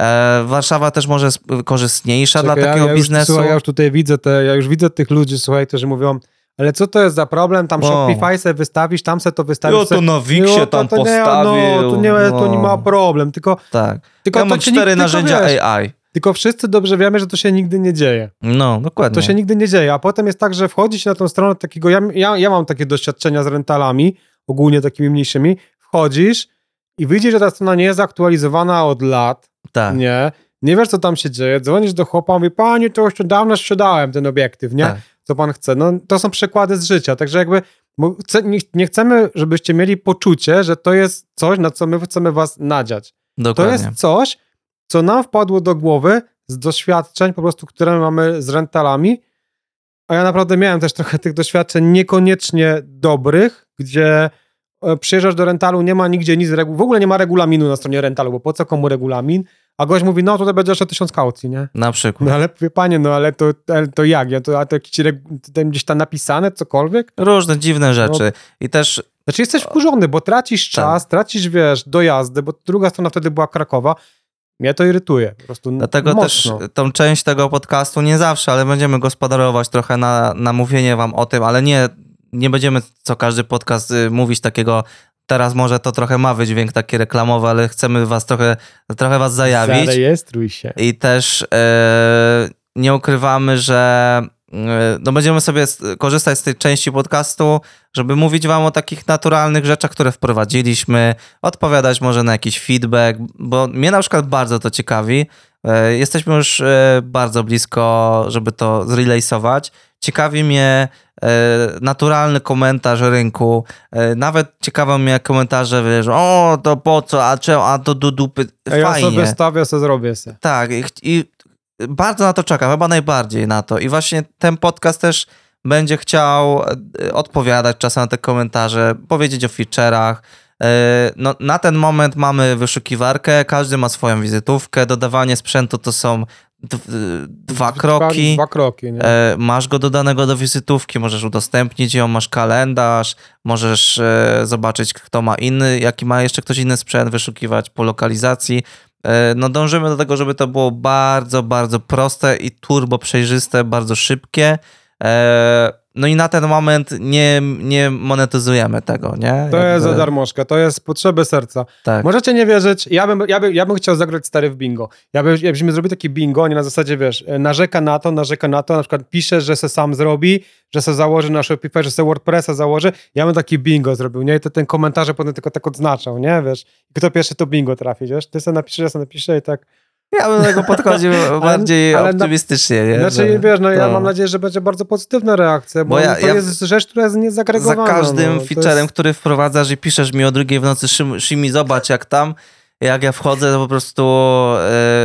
E, Warszawa też może jest korzystniejsza dla Czekaj, takiego ja, ja już, biznesu. Słuchaj, ja już tutaj widzę te, ja już widzę tych ludzi, słuchaj, którzy mówią, ale co to jest za problem, tam O. Shopify se wystawisz, tam se to wystawisz. Jo, to na Wixie tam to nie, postawił. No, to nie, to nie no. ma problem, tylko, Tak. tylko ja mam cztery narzędzia wiesz, AI. Tylko wszyscy dobrze wiemy, że to się nigdy nie dzieje. No, dokładnie. To się nigdy nie dzieje, a potem jest tak, że wchodzi się na tą stronę takiego, ja, ja, ja mam takie doświadczenia z rentalami, ogólnie takimi mniejszymi, wchodzisz i widzisz, że ta strona nie jest aktualizowana od lat, tak. nie, nie wiesz, co tam się dzieje, dzwonisz do chłopa, mówi, panie, to już dawno sprzedałem ten obiektyw, nie? Tak. Co pan chce? No, to są przykłady z życia, także jakby nie, chcemy, żebyście mieli poczucie, że to jest coś, na co my chcemy was nadziać. Dokładnie. To jest coś, co nam wpadło do głowy z doświadczeń po prostu, które mamy z rentalami, a ja naprawdę miałem też trochę tych doświadczeń niekoniecznie dobrych, gdzie e, przyjeżdżasz do rentalu, nie ma nigdzie nic, w ogóle nie ma regulaminu na stronie rentalu, bo po co komu regulamin? A gość mówi, no tutaj będzie jeszcze tysiąc kaucji, nie? Na przykład. No ale panie, no ale to, ale to jak? Ja to, a to jakieś tam gdzieś tam napisane, cokolwiek? Różne dziwne rzeczy. No, I też... Znaczy jesteś wkurzony, bo tracisz tak. czas, tak. tracisz, wiesz, dojazdy, bo druga strona wtedy była Krakowa, mnie to irytuje. Po prostu Dlatego mocno. też tą część tego podcastu nie zawsze, ale będziemy gospodarować trochę na, na mówienie wam o tym, ale nie, nie będziemy co każdy podcast y, mówić takiego. Teraz może to trochę ma wydźwięk taki reklamowy, ale chcemy was trochę, trochę was zajawić. Zarejestruj się. I też e, nie ukrywamy, że no będziemy sobie korzystać z tej części podcastu, żeby mówić wam o takich naturalnych rzeczach, które wprowadziliśmy, odpowiadać może na jakiś feedback, bo mnie na przykład bardzo to ciekawi. E, jesteśmy już e, bardzo blisko, żeby to zrelejsować. Ciekawi mnie e, naturalny komentarz rynku. Nawet ciekawe mnie komentarze, wiesz, o, to po co, a czemu, a to do dupy. Fajnie. Ja sobie stawię, sobie zrobię se. Tak, i bardzo na to czekam, chyba najbardziej na to. I właśnie ten podcast też będzie chciał e, odpowiadać czasem na te komentarze, powiedzieć o feature'ach. E, no, na ten moment mamy wyszukiwarkę, każdy ma swoją wizytówkę, dodawanie sprzętu to są dwa kroki. Dwa, dwa kroki? E, masz go dodanego do wizytówki, możesz udostępnić ją, masz kalendarz, możesz zobaczyć, kto ma inny, jaki ma jeszcze ktoś inny sprzęt, wyszukiwać po lokalizacji. E, no dążymy do tego, żeby to było bardzo, bardzo proste i turbo przejrzyste, bardzo szybkie. No i na ten moment nie, nie monetyzujemy tego, nie? To Jakby... jest za darmożka, to jest potrzeby serca. Tak. Możecie nie wierzyć, ja bym, ja, bym, ja bym chciał zagrać stary w bingo. Ja bym, jakbyśmy zrobili taki bingo, nie na zasadzie, wiesz, narzeka na to, narzeka na to, na przykład pisze, że se sam zrobi, że se założy na Shopify, że se WordPressa założy, ja bym taki bingo zrobił, nie? I to ten komentarze potem tylko tak odznaczał, nie? Wiesz, kto pierwszy to bingo trafi, wiesz? Ty sobie napiszesz, ja sobie napiszę i tak... Ja bym do tego podchodził bardziej ale, optymistycznie. Nie? Znaczy, że, wiesz, no ja mam nadzieję, że będzie bardzo pozytywna reakcja, bo, bo ja, to ja, jest rzecz, która jest niezagregowana. Za każdym no, featurem, jest... który wprowadzasz i piszesz mi o drugiej w nocy, Szymi, zobacz jak tam, jak ja wchodzę, to po prostu...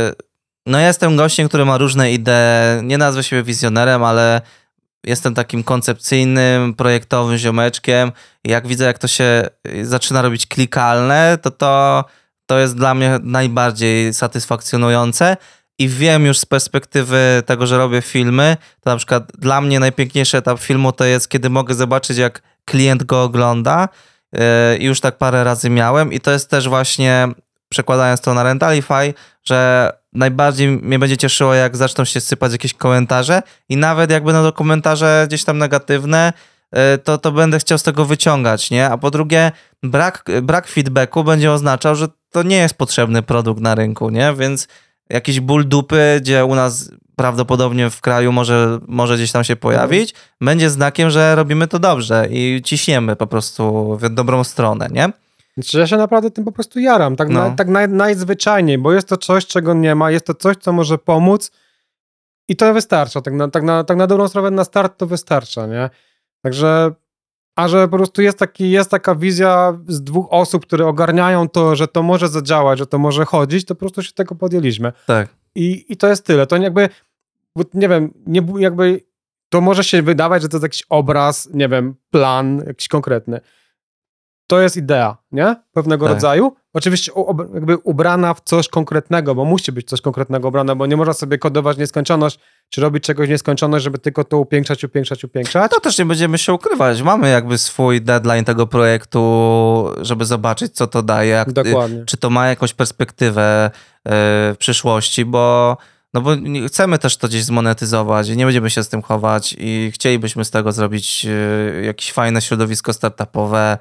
Yy, no ja jestem gościem, który ma różne idee, nie nazwę się wizjonerem, ale jestem takim koncepcyjnym, projektowym ziomeczkiem. Jak widzę, jak to się zaczyna robić klikalne, to to to jest dla mnie najbardziej satysfakcjonujące i wiem już z perspektywy tego, że robię filmy, to na przykład dla mnie najpiękniejszy etap filmu to jest, kiedy mogę zobaczyć, jak klient go ogląda. E, I już tak parę razy miałem, i to jest też właśnie, przekładając to na Rentalify, że najbardziej mnie będzie cieszyło, jak zaczną się sypać jakieś komentarze, i nawet jak będą to komentarze gdzieś tam negatywne, to, to będę chciał z tego wyciągać, nie? A po drugie, brak, brak feedbacku będzie oznaczał, że to nie jest potrzebny produkt na rynku, nie? Więc jakiś ból dupy, gdzie u nas prawdopodobnie w kraju może, może gdzieś tam się pojawić, będzie znakiem, że robimy to dobrze i ciśniemy po prostu w dobrą stronę, nie? Znaczy, ja się naprawdę tym po prostu jaram, tak, no. na, tak naj, najzwyczajniej, bo jest to coś, czego nie ma, jest to coś, co może pomóc i to wystarcza, tak na, tak na, tak na dobrą sprawę na start to wystarcza, nie? Także a że po prostu jest, taki, jest taka wizja z dwóch osób, które ogarniają to, że to może zadziałać, że to może chodzić, to po prostu się tego podjęliśmy. Tak. I, i to jest tyle. To jakby, nie wiem, nie, jakby to może się wydawać, że to jest jakiś obraz, nie wiem, plan jakiś konkretny to jest idea, nie? Pewnego tak. rodzaju. Oczywiście jakby ubrana w coś konkretnego, bo musi być coś konkretnego ubrane, bo nie można sobie kodować nieskończoność, czy robić czegoś nieskończoność, żeby tylko to upiększać, upiększać, upiększać. To też nie będziemy się ukrywać. Mamy jakby swój deadline tego projektu, żeby zobaczyć, co to daje. Jak, Dokładnie. Czy to ma jakąś perspektywę e, w przyszłości, bo no bo chcemy też to gdzieś zmonetyzować i nie będziemy się z tym chować i chcielibyśmy z tego zrobić e, jakieś fajne środowisko startupowe,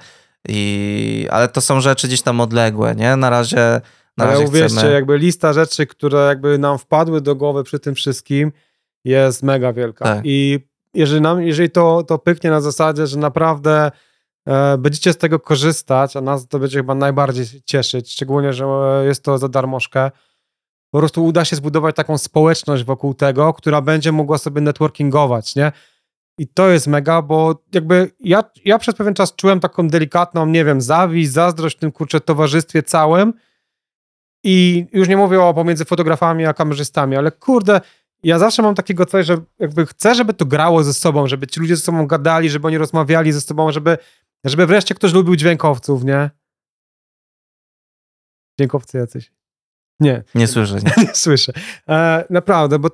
i, ale to są rzeczy gdzieś tam odległe, nie? Na razie. Na ale razie uwierzcie, chcemy... jakby lista rzeczy, które jakby nam wpadły do głowy przy tym wszystkim, jest mega wielka. Tak. I jeżeli, nam, jeżeli to, to pyknie na zasadzie, że naprawdę e, będziecie z tego korzystać, a nas to będzie chyba najbardziej cieszyć, szczególnie, że jest to za darmożkę, po prostu uda się zbudować taką społeczność wokół tego, która będzie mogła sobie networkingować, nie? I to jest mega, bo jakby ja, ja przez pewien czas czułem taką delikatną, nie wiem, zawiść, zazdrość w tym kurczę towarzystwie całym. I już nie mówię o pomiędzy fotografami a kamerzystami, ale kurde, ja zawsze mam takiego coś, że jakby chcę, żeby to grało ze sobą, żeby ci ludzie ze sobą gadali, żeby oni rozmawiali ze sobą, żeby, żeby wreszcie ktoś lubił dźwiękowców, nie? Dźwiękowcy jacyś. Nie. Nie słyszę. Nie, nie słyszę. E, naprawdę, bo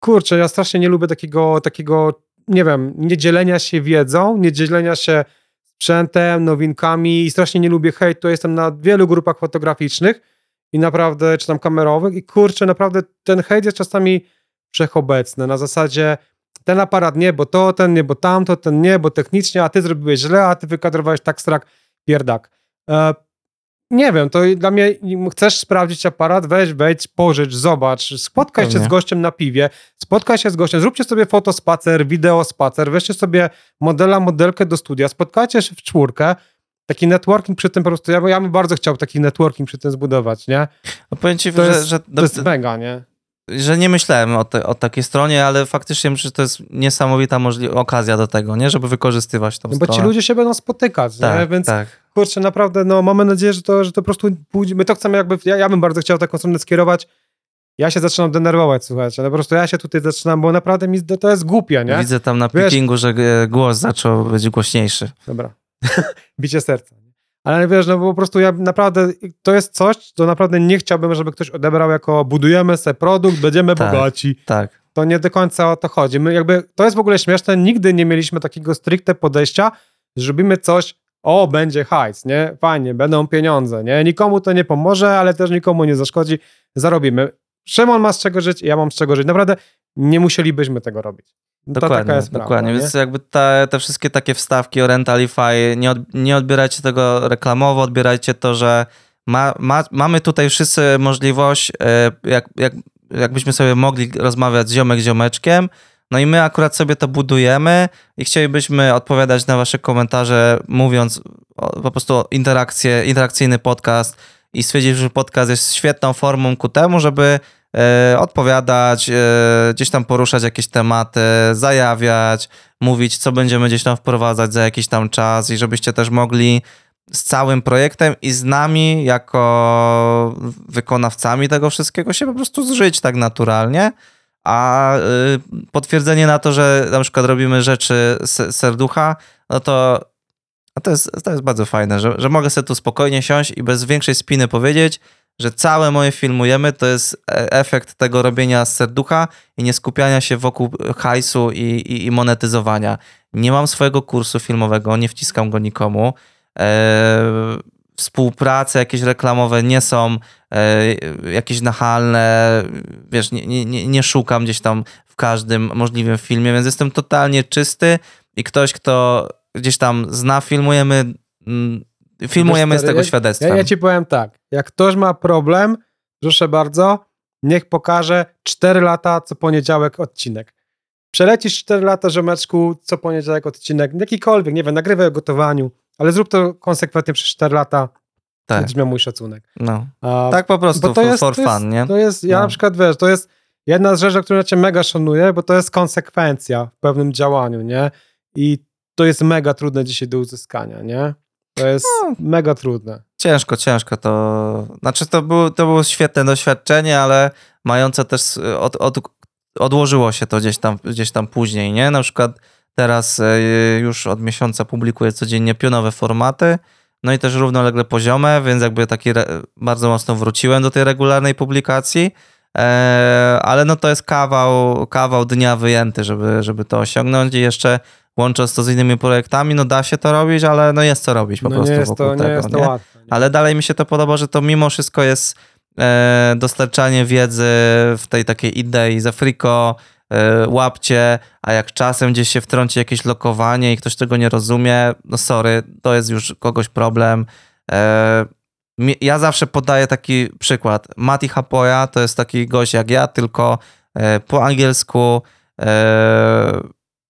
kurczę, ja strasznie nie lubię takiego, takiego, nie wiem, nie dzielenia się wiedzą, nie dzielenia się sprzętem, nowinkami i strasznie nie lubię hejtu. Jestem na wielu grupach fotograficznych i naprawdę, czy tam kamerowych i kurczę, naprawdę ten hejt jest czasami wszechobecny. Na zasadzie ten aparat nie, bo to, ten nie, bo tamto, ten nie, bo technicznie, a ty zrobiłeś źle, a ty wykadrowałeś tak strak, pierdak. E, nie wiem, to dla mnie chcesz sprawdzić aparat, weź, wejdź, pożycz, zobacz, spotkaj Pewnie. się z gościem na piwie, spotkaj się z gościem, zróbcie sobie fotospacer, wideo-spacer, weźcie sobie modela, modelkę do studia, spotkajcie się w czwórkę, taki networking przy tym po prostu, ja, ja bym bardzo chciał taki networking przy tym zbudować, nie? No powiem ci, to że, jest, że, to jest mega, nie? że nie myślałem o, te, o takiej stronie, ale faktycznie myślę, że to jest niesamowita okazja do tego, nie? Żeby wykorzystywać tą no Bo ci ludzie się będą spotykać, tak, nie? Więc tak. Kurczę, naprawdę, no mamy nadzieję, że to, że to po prostu pójdzie. My to chcemy jakby, ja, ja bym bardzo chciał taką stronę skierować. Ja się zaczynam denerwować, słuchajcie, no po prostu ja się tutaj zaczynam, bo naprawdę mi to jest głupie, nie? Widzę tam na Wiesz, że głos zaczął być głośniejszy. Dobra. Bicie serca. Ale wiesz, no po prostu ja naprawdę, to jest coś, co naprawdę nie chciałbym, żeby ktoś odebrał jako budujemy se produkt, będziemy tak, bogaci. Tak. To nie do końca o to chodzi. My jakby, to jest w ogóle śmieszne, nigdy nie mieliśmy takiego stricte podejścia, że robimy coś, o, będzie hajs, nie? Fajnie, będą pieniądze, nie? Nikomu to nie pomoże, ale też nikomu nie zaszkodzi, zarobimy. Szymon ma z czego żyć, ja mam z czego żyć. Naprawdę nie musielibyśmy tego robić. Dokładnie, taka jest dokładnie. Więc jakby te, te wszystkie takie wstawki o Rentalify, nie, od, nie odbierajcie tego reklamowo, odbierajcie to, że ma, ma, mamy tutaj wszyscy możliwość, e, jak, jak, jakbyśmy sobie mogli rozmawiać z ziomek ziomeczkiem, no i my akurat sobie to budujemy i chcielibyśmy odpowiadać na wasze komentarze, mówiąc po prostu interakcję, interakcyjny podcast i stwierdzić, że podcast jest świetną formą ku temu, żeby E, odpowiadać, e, gdzieś tam poruszać jakieś tematy, zajawiać, mówić, co będziemy gdzieś tam wprowadzać za jakiś tam czas i żebyście też mogli z całym projektem i z nami jako wykonawcami tego wszystkiego się po prostu zżyć tak naturalnie. A y, potwierdzenie na to, że na przykład robimy rzeczy serducha, no to, no to, jest, to jest bardzo fajne, że, że mogę sobie tu spokojnie siąść i bez większej spiny powiedzieć, że całe moje filmujemy to jest e, efekt tego robienia z serducha i nie skupiania się wokół hajsu i, i, i monetyzowania. Nie mam swojego kursu filmowego, nie wciskam go nikomu. E, współprace jakieś reklamowe nie są e, jakieś nachalne, wiesz, nie, nie, nie szukam gdzieś tam w każdym możliwym filmie, więc jestem totalnie czysty i ktoś, kto gdzieś tam zna, filmujemy mm, filmujemy z tego świadectwem. Ja, ja, ci powiem tak, jak ktoś ma problem, proszę bardzo, niech pokaże 4 lata co poniedziałek odcinek. Przelecisz 4 lata, rzemeczku, co poniedziałek odcinek, jakikolwiek, nie wiem, nagrywaj o gotowaniu, ale zrób to konsekwentnie przez 4 lata, tak. będziesz miał mój szacunek. No. A, tak po prostu, to jest, for fun, to jest, nie? To jest, ja no. na przykład, wiesz, to jest jedna z rzeczy, którą ja cię mega szanuję, bo to jest konsekwencja w pewnym działaniu, nie? I to jest mega trudne dzisiaj do uzyskania, nie? To jest no, mega trudne. Ciężko, ciężko to. Znaczy, to, było, to było świetne doświadczenie, ale mające też. Od, od, odłożyło się to gdzieś tam, gdzieś tam później, nie? Na przykład teraz e, już od miesiąca publikuję codziennie pionowe formaty. No i też równolegle poziome, więc jakby taki bardzo mocno wróciłem do tej regularnej publikacji. E, ale no to jest kawał, kawał dnia wyjęty, żeby, żeby to osiągnąć i jeszcze łącząc to z innymi projektami, no da się to robić, ale no jest co robić po no prostu nie jest wokół to, tego. Nie jest to nie? łatwe. Nie? Ale dalej mi się to podoba, że to mimo wszystko jest e, dostarczanie wiedzy w tej takiej idei za friko, e, łapcie, a jak czasem gdzieś się wtrąci jakieś lokowanie i ktoś tego nie rozumie, no sorry, to jest już kogoś problem. E, ja zawsze podaję taki przykład. Mati Hapoya to jest taki gość jak ja, tylko e, po angielsku e,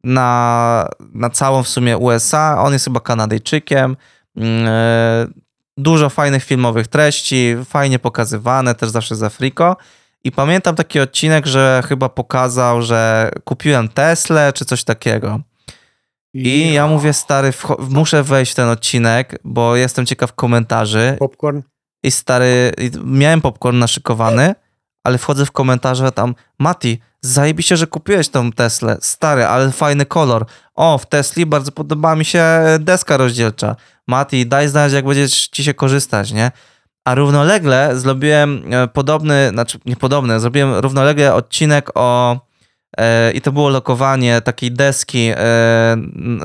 na, na całą w sumie USA. On jest chyba Kanadyjczykiem. Mm, e, dużo fajnych filmowych treści, fajnie pokazywane, też zawsze z Afriko. I pamiętam taki odcinek, że chyba pokazał, że kupiłem Teslę czy coś takiego. I ja mówię, stary, muszę wejść w ten odcinek, bo jestem ciekaw komentarzy. Popcorn? I stary, miałem popcorn naszykowany, ale wchodzę w komentarze tam, Mati, zajebiście, że kupiłeś tą Teslę. Stary, ale fajny kolor. O, w Tesli bardzo podoba mi się deska rozdzielcza. Mati, daj znać, jak będzie ci się korzystać, nie? A równolegle zrobiłem e, podobny, znaczy niepodobny, zrobiłem równolegle odcinek o e, i to było lokowanie takiej deski. E,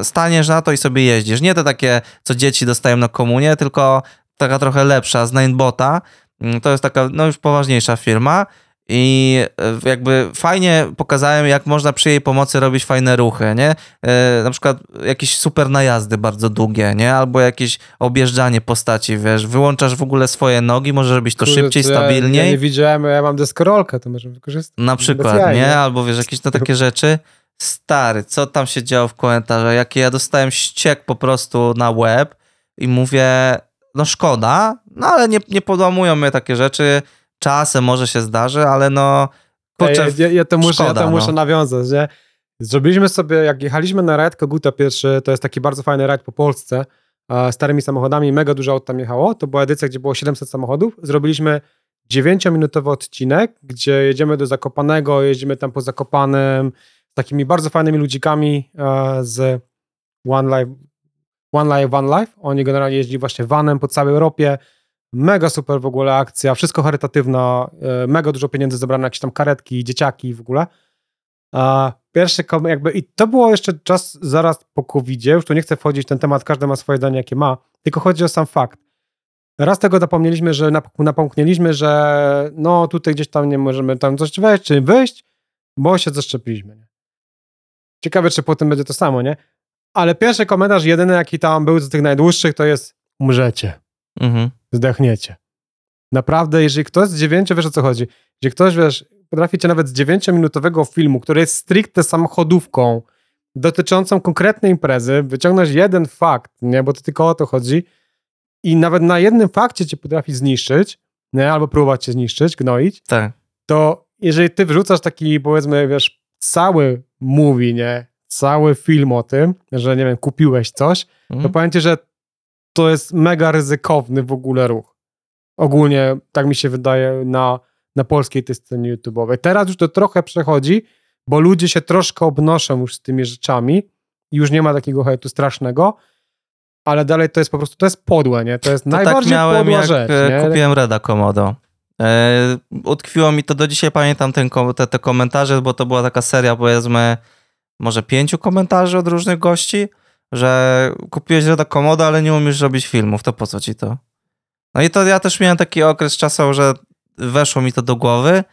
staniesz na to i sobie jeździsz. Nie te takie, co dzieci dostają na komunie, tylko taka trochę lepsza z Ninebota. Mm, to jest taka, no już poważniejsza firma. I e, jakby fajnie pokazałem, jak można przy jej pomocy robić fajne ruchy, nie? E, na przykład jakieś super najazdy bardzo długie, nie? Albo jakieś objeżdżanie postaci, wiesz, wyłączasz w ogóle swoje nogi, możesz robić to Kurde, szybciej, stabilniej. Ja, nie widziałem, ja mam deskorolkę, to możemy wykorzystać. Na przykład, nie? Albo wiesz, jakieś to takie rzeczy. Stary, co tam się działo w komentarzach? Jakie ja dostałem ściek po prostu na web i mówię, no szkoda, no ale nie, nie podomują mnie takie rzeczy czasem może się zdarzy, ale no kurczę, ja, ja, to muszę, szkoda, ja to no. muszę nawiązać, nie? Zrobiliśmy sobie, jak jechaliśmy na rajd Koguta pierwszy, to jest taki bardzo fajny rajd po Polsce, starymi samochodami, mega dużo aut tam jechało, to była edycja, gdzie było 700 samochodów, zrobiliśmy 9-minutowy odcinek, gdzie jedziemy do Zakopanego, jeździmy tam po Zakopanem, z takimi bardzo fajnymi ludzikami z One Life, One Life, One Life. Oni generalnie jeździli właśnie vanem po całej Europie, Mega super w ogóle akcja, wszystko charytatywna, e, mega dużo pieniędzy zebrano, jakieś tam karetki, dzieciaki w ogóle. A pierwszy jakby, i to było jeszcze czas zaraz po covid już tu nie chcę wchodzić w ten temat, każdy ma swoje zdanie, jakie ma, tylko chodzi o sam fakt. Raz tego zapomnieliśmy, że napomknęliśmy, że no tutaj gdzieś tam nie możemy tam coś wejść, czy wyjść, bo się zaszczepiliśmy. Ciekawe, czy potem będzie to samo, nie? Ale pierwszy komentarz, jedyny jaki tam był z tych najdłuższych, to jest umrzecie. Mhm zdechniecie. Naprawdę, jeżeli ktoś z dziewięciu, wiesz o co chodzi, jeżeli ktoś, wiesz, potrafi cię nawet z dziewięciominutowego filmu, który jest stricte samochodówką, dotyczącą konkretnej imprezy, wyciągnąć jeden fakt, nie, bo to tylko o to chodzi i nawet na jednym fakcie cię potrafi zniszczyć, nie, albo próbować cię zniszczyć, gnoić, tak. to jeżeli ty wrzucasz taki, powiedzmy, wiesz, cały movie, nie, cały film o tym, że, nie wiem, kupiłeś coś, mhm. to powiem ci, że to jest mega ryzykowny w ogóle ruch. Ogólnie, tak mi się wydaje, na, na polskiej tej scenie YouTube'owej. Teraz już to trochę przechodzi, bo ludzie się troszkę obnoszą już z tymi rzeczami i już nie ma takiego hejtu strasznego, ale dalej to jest po prostu, to jest podłe, nie? To jest to tak najbardziej tak miałem, podła jak rzecz, e, nie? kupiłem Reda Komodo. E, utkwiło mi to do dzisiaj, pamiętam ten, te, te komentarze, bo to była taka seria, powiedzmy, może pięciu komentarzy od różnych gości, że kupiłeś Reda Komodo, ale nie umiesz robić filmów, to po co ci to? No i to ja też miałem taki okres czasu, że weszło mi to do głowy.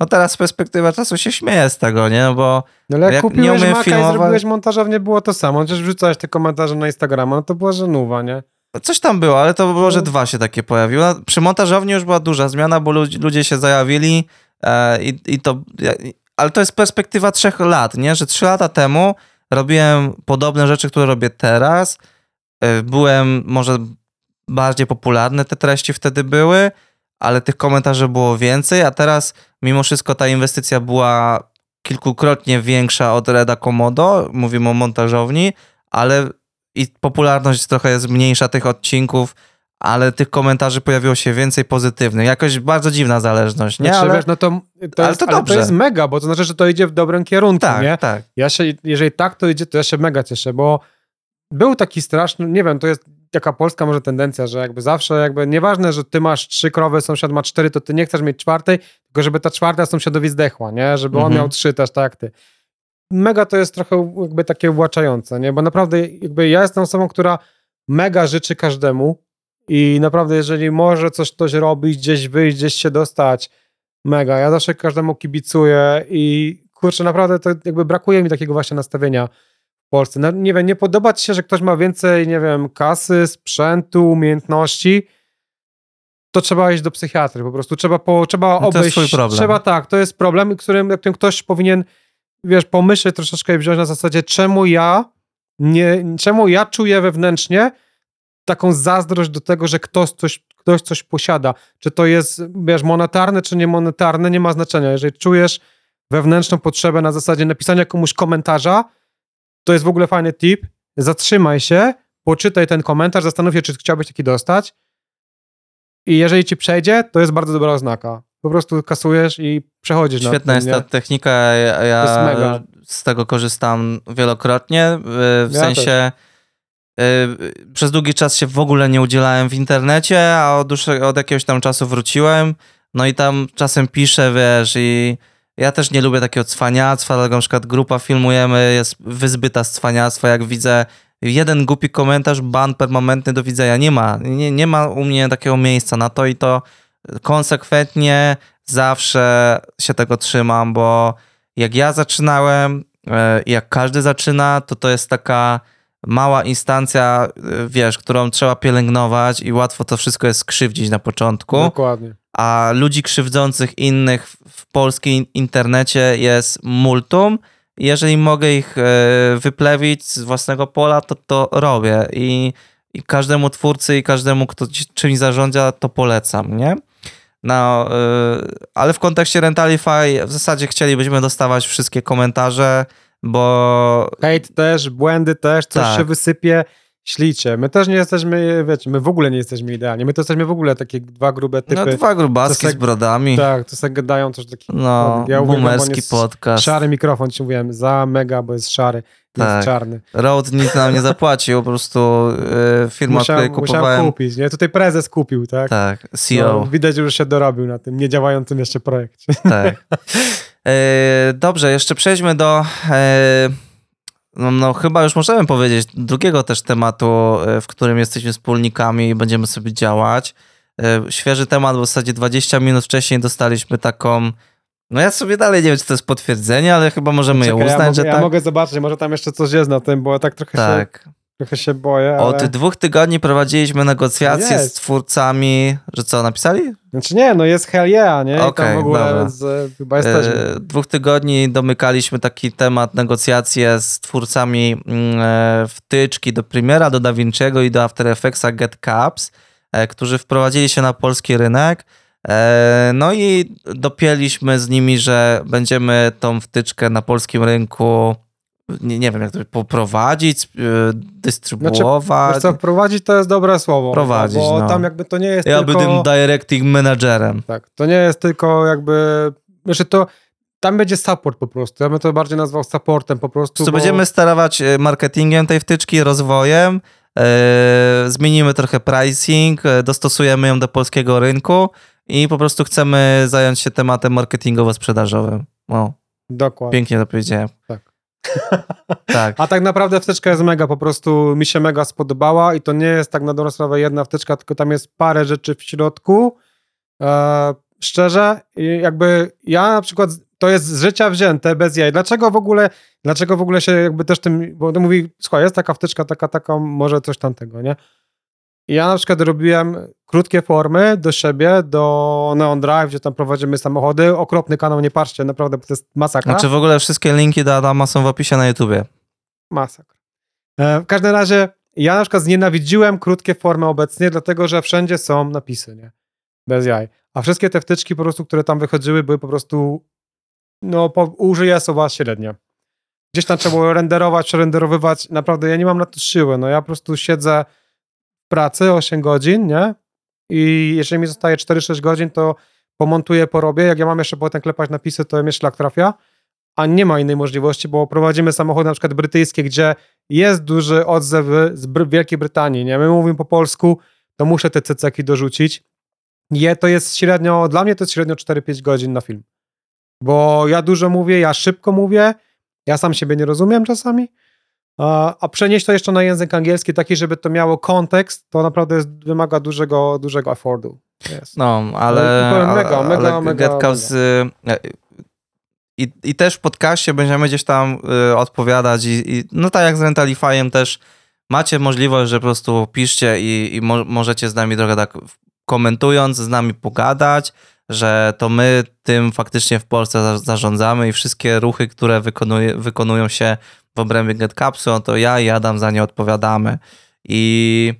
No teraz z perspektywy czasu się śmieję z tego, nie? No bo no ale jak, jak kupiłeś nie umiem Maca filmować... i zrobiłeś montażownię, było to samo. Chociaż wrzucałeś te komentarze na Instagrama, no to była żenuwa, nie? Coś tam było, ale to było, że no. dwa się takie pojawiły. No, przy montażowni już była duża zmiana, bo ludzie się zajawili e, i, i to... Ale to jest perspektywa trzech lat, nie? Że trzy lata temu robiłem podobne rzeczy, które robię teraz. E, byłem może bardziej popularny, te treści wtedy były, ale tych komentarzy było więcej, a teraz mimo wszystko ta inwestycja była kilkukrotnie większa od Reda Komodo, mówimy o montażowni, ale i popularność trochę jest mniejsza tych odcinków, ale tych komentarzy pojawiło się więcej pozytywnych. Jakoś bardzo dziwna zależność, nie? Znaczy, ale, wiesz, no to, to, ale jest, to, ale to jest mega, bo to znaczy, że to idzie w dobrym kierunku, tak, nie? Tak, ja się, jeżeli tak to idzie, to ja się mega cieszę, bo był taki straszny, nie wiem, to jest taka polska może tendencja, że jakby zawsze jakby nieważne, że ty masz trzy krowy, sąsiad ma cztery, to ty nie chcesz mieć czwartej, tylko żeby ta czwarta sąsiadowi zdechła, nie? Żeby mhm. on miał trzy też tak jak ty. Mega to jest trochę jakby takie uwłaczające, nie? Bo naprawdę jakby ja jestem osobą, która mega życzy każdemu, i naprawdę, jeżeli może coś ktoś robić, gdzieś wyjść, gdzieś się dostać, mega. Ja zawsze każdemu kibicuję i kurczę, naprawdę to jakby brakuje mi takiego właśnie nastawienia w Polsce. No, nie wiem, nie podoba ci się, że ktoś ma więcej, nie wiem, kasy, sprzętu, umiejętności, to trzeba iść do psychiatry po prostu. Trzeba, po, trzeba no obejść. To jest swój problem. Trzeba tak, to jest problem, którym, którym ktoś powinien, wiesz, pomyśleć troszeczkę i wziąć na zasadzie, czemu ja nie, czemu ja czuję wewnętrznie, taką zazdrość do tego, że ktoś coś, ktoś coś posiada. Czy to jest, wiesz, monetarne, czy niemonetarne, nie ma znaczenia. Jeżeli czujesz wewnętrzną potrzebę na zasadzie napisania komuś komentarza, to jest w ogóle fajny tip. Zatrzymaj się, poczytaj ten komentarz, zastanów się, czy chciałbyś taki dostać. I jeżeli ci przejdzie, to jest bardzo dobra oznaka. Po prostu kasujesz i przechodzisz Świetna na jest ta technika, ja, ja z tego korzystam wielokrotnie, w ja sensie... Też przez długi czas się w ogóle nie udzielałem w internecie, a od, od jakiegoś tam czasu wróciłem. No i tam czasem piszę, wiesz, i ja też nie lubię takiego cwaniactwa, dlatego na przykład grupa filmujemy, jest wyzbyta z cwaniactwa, jak widzę jeden głupi komentarz, ban permanentny do widzenia, nie ma, nie, nie ma u mnie takiego miejsca na to i to konsekwentnie zawsze się tego trzymam, bo jak ja zaczynałem, y, jak każdy zaczyna, to to jest taka mała instancja, y, wiesz, którą trzeba pielęgnować i łatwo to wszystko jest skrzywdzić na początku. Dokładnie. A ludzi krzywdzących innych w polskim internecie jest multum. Jeżeli mogę ich y, wyplewić z własnego pola, to to robię. I, i każdemu twórcy i każdemu, kto czymś zarządza, to polecam, nie? No, yy, ale w kontekście Rentalify w zasadzie chcielibyśmy dostawać wszystkie komentarze, bo... Hejt też, błędy też, coś tak. się wysypie, ślicie. My też nie jesteśmy, wiecie, my w ogóle nie jesteśmy idealni. My to jesteśmy w ogóle takie dwa grube typy. No dwa grubaski se, z brodami. Tak, to sobie gadają też taki... No, ja boomerski podcast. Szary mikrofon, ci mówiłem, za mega, bo jest szary. Tak. Jest czarny. Road nic nam nie zapłacił, po prostu yy, firma, Musiał, której kupowałem... Musiałem kupić, nie? Tutaj prezes kupił, tak? Tak, CEO. No, widać, że już się dorobił na tym niedziałającym jeszcze projekcie. Tak. E, dobrze, jeszcze przejdźmy do. E, no, no, chyba już możemy powiedzieć drugiego też tematu, e, w którym jesteśmy wspólnikami i będziemy sobie działać. Świeży temat, bo w zasadzie 20 minut wcześniej dostaliśmy taką. No ja sobie dalej nie wiem, czy to jest potwierdzenie, ale chyba możemy Czekaj, je uznać, ja mogę, że tak. Ja mogę zobaczyć, może tam jeszcze coś jest na tym, bo tak trochę tak. się Trochę się boję. Ale... Od dwóch tygodni prowadziliśmy negocjacje jest. z twórcami, że co, napisali? Znaczy nie, no jest hell yeah, nie? Okej, okay, w ogóle z, chyba jesteśmy. E, dwóch tygodni domykaliśmy taki temat negocjacje z twórcami mm, e, wtyczki do Premiera, do DaVinci'ego i do After Effectsa Get Caps, e, którzy wprowadzili się na polski rynek. E, no i dopięliśmy z nimi, że będziemy tą wtyczkę na polskim rynku nie, nie wiem, jak to poprowadzić, e, dystrybuować. Znaczy, co, prowadzić to jest dobre słowo. Prowadzić, bo no. tam jakby to nie jest ja tylko... Ja będę directing managerem. Tak, to nie jest tylko jakby... Znaczy to tam będzie support po prostu. Ja bym to bardziej nazwał supportem po prostu. bo... Będziemy sterować e, marketingiem tej wtyczki, rozwojem, yy, zmienimy trochę pricing, dostosujemy ją do polskiego rynku i po prostu chcemy zająć się tematem marketingowo-sprzedażowym. O, Dokładnie. Pięknie to powiedziałem. Tak. Tak. A tak naprawdę wtyczka jest mega, po prostu mi się mega spodobała i to nie jest tak na dobrą sprawę jedna wtyczka, tylko tam jest parę rzeczy w środku. E, szczerze, jakby ja na przykład, to jest z życia wzięte, bez jaj. Dlaczego w ogóle, dlaczego w ogóle się jakby też tym, bo to mówi, słuchaj, jest taka wtyczka, taka, taka, może coś tamtego, nie? Ja na przykład robiłem krótkie formy do siebie, do Neon Drive, gdzie tam prowadzimy samochody. Okropny kanał, nie patrzcie, naprawdę to jest masakra. Znaczy w ogóle wszystkie linki do Adama są w opisie na YouTubie. Masakra. E, w każdym razie ja na przykład znienawidziłem krótkie formy obecnie, dlatego że wszędzie są napisy, nie? Bez jaj. A wszystkie te wtyczki po prostu, które tam wychodziły, były po prostu no, po, użyję słowa średnie. Gdzieś tam trzeba było renderować, przerenderowywać. Naprawdę ja nie mam na to siły. No ja po prostu siedzę pracy 8 godzin, nie? I jeżeli mi zostaje 4-6 godzin, to pomontuję, porobię. Jak ja mam jeszcze potem klepać napisy, to mi szlak trafia. A nie ma innej możliwości, bo prowadzimy samochody na przykład brytyjskie, gdzie jest duży odzew z Br Wielkiej Brytanii, nie? My mówimy po polsku, to muszę te ceceki dorzucić. Je, to jest średnio, dla mnie to jest średnio 4-5 godzin na film. Bo ja dużo mówię, ja szybko mówię, ja sam siebie nie rozumiem czasami, a przenieść to jeszcze na język angielski, taki, żeby to miało kontekst, to naprawdę jest, wymaga dużego, dużego affordu. Yes. No, ale, mega, ale, mega, ale mega, Get e, i, I też w podcaście będziemy gdzieś tam y, odpowiadać i, i, no tak jak z Rentalifyem też macie możliwość, że po prostu piszcie i, i mo możecie z nami trochę tak komentując, z nami pogadać, że to my tym faktycznie w Polsce zarządzamy i wszystkie ruchy, które wykonuje, wykonują się w obrębie GetCapsu, to ja i Adam za nie odpowiadamy. I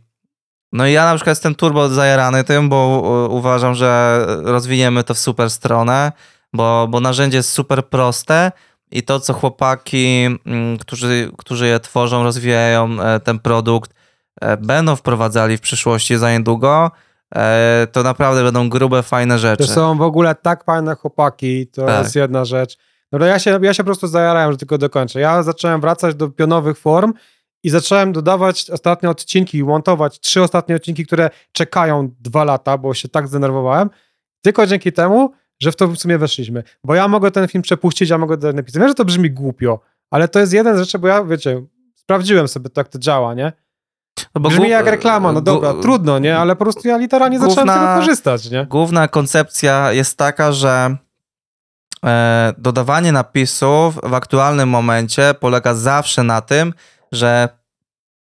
No i ja na przykład jestem turbo zajarany tym, bo uważam, że rozwiniemy to w super stronę, bo, bo narzędzie jest super proste i to, co chłopaki, mm, którzy, którzy je tworzą, rozwijają e, ten produkt, e, będą wprowadzali w przyszłości za niedługo, e, to naprawdę będą grube, fajne rzeczy. To są w ogóle tak fajne chłopaki, to tak. jest jedna rzecz. No ja się, ja się po prostu zajarałem, że tylko dokończę. Ja zacząłem wracać do pionowych form i zacząłem dodawać ostatnie odcinki, montować trzy ostatnie odcinki, które czekają dwa lata, bo się tak zdenerwowałem. Tylko dzięki temu, że w to w sumie weszliśmy. Bo ja mogę ten film przepuścić, ja mogę ten napisać. Wiem, że to brzmi głupio, ale to jest jeden z rzeczy, bo ja, wiecie, sprawdziłem sobie to, jak to działa, nie? No bo Brzmi jak reklama, no dobra, trudno, nie? Ale po prostu ja literalnie główna, zacząłem z tego korzystać, nie? Główna koncepcja jest taka, że dodawanie napisów w aktualnym momencie polega zawsze na tym, że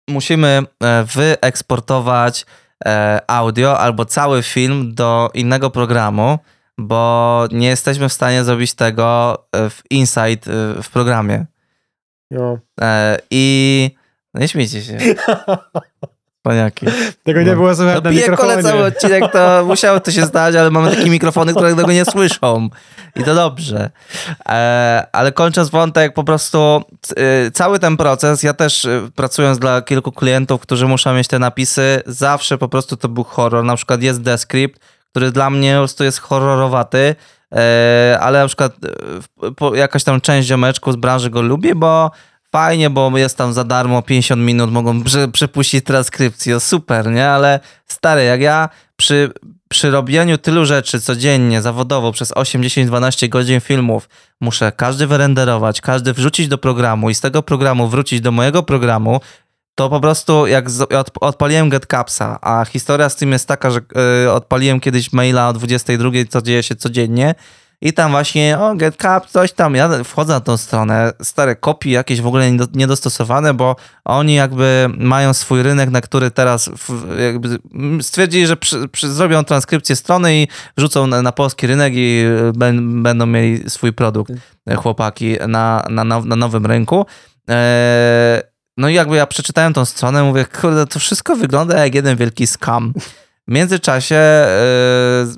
musimy e, wyeksportować e, audio albo cały film do innego programu, bo nie jesteśmy w stanie zrobić tego e, w Insight w programie. No. I nie śmiejcie się. Paniaki. Tego nie no. było słychać no, na mikrofonie. cały odcinek, to musiało to się stać, ale mamy takie mikrofony, które tego nie słyszą. I to dobrze. E, ale kończąc wątek, po prostu e, cały ten proces, ja też e, pracując dla kilku klientów, którzy muszą mieć te napisy, zawsze po prostu to był horror. Na przykład jest Descript, który dla mnie po prostu jest horrorowaty, ale na przykład jakaś tam część ziomeczków z branży go lubi, bo fajnie, bo jest tam za darmo 50 minut, mogą prze, przepuścić transkrypcję, super, nie? Ale stary, jak ja przy, przy robieniu tylu rzeczy codziennie, zawodowo, przez 8, 10, 12 godzin filmów, muszę każdy wyrenderować, każdy wrzucić do programu i z tego programu wrócić do mojego programu, to po prostu jak odpaliłem GetCapsa, a historia z tym jest taka, że y, odpaliłem kiedyś maila o 22, co dzieje się codziennie i tam właśnie, o, GetCap, coś tam, ja wchodzę na tą stronę, stare kopie jakieś w ogóle niedostosowane, bo oni jakby mają swój rynek, na który teraz jakby stwierdzili, że przy, przy, zrobią transkrypcję strony i wrzucą na, na polski rynek i ben, będą mieli swój produkt, e, chłopaki, na, na, na nowym rynku. Eee, no i jakby ja przeczytałem tą stronę, mówię, kurde, to wszystko wygląda jak jeden wielki scam. W międzyczasie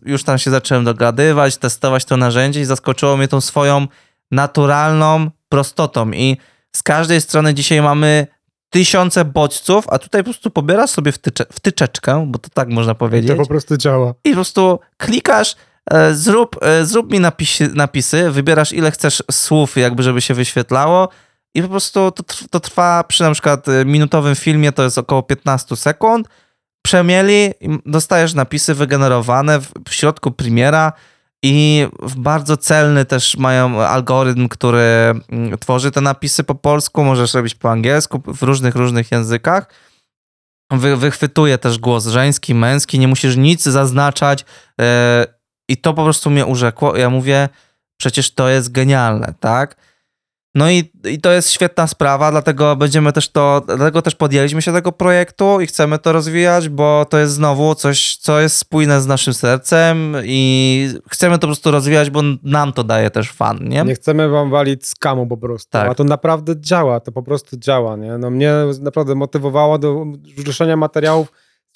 yy, już tam się zacząłem dogadywać, testować to narzędzie i zaskoczyło mnie tą swoją naturalną prostotą. I z każdej strony dzisiaj mamy tysiące bodźców, a tutaj po prostu pobierasz sobie wtycze, wtyczeczkę, bo to tak można powiedzieć. To po prostu działa. I po prostu klikasz, e, zrób, e, zrób mi napisy, napisy, wybierasz ile chcesz słów, jakby żeby się wyświetlało i po prostu to, to trwa przy na przykład minutowym filmie to jest około 15 sekund, przemieli, dostajesz napisy wygenerowane w, środku Premiera i bardzo celny też mają algorytm, który mm, tworzy te napisy po polsku, możesz robić po angielsku, w różnych, różnych językach. Wy, wychwytuje też głos żeński, męski, nie musisz nic zaznaczać yy, i to po prostu mnie urzekło. Ja mówię, przecież to jest genialne, tak? No i, i to jest świetna sprawa, dlatego będziemy też to, dlatego też podjęliśmy się tego projektu i chcemy to rozwijać, bo to jest znowu coś, co jest spójne z naszym sercem i chcemy to po prostu rozwijać, bo nam to daje też fan, nie? Nie chcemy wam walić z kamu po prostu, tak. a to naprawdę działa, to po prostu działa, nie? No mnie naprawdę motywowało do ruszenia materiałów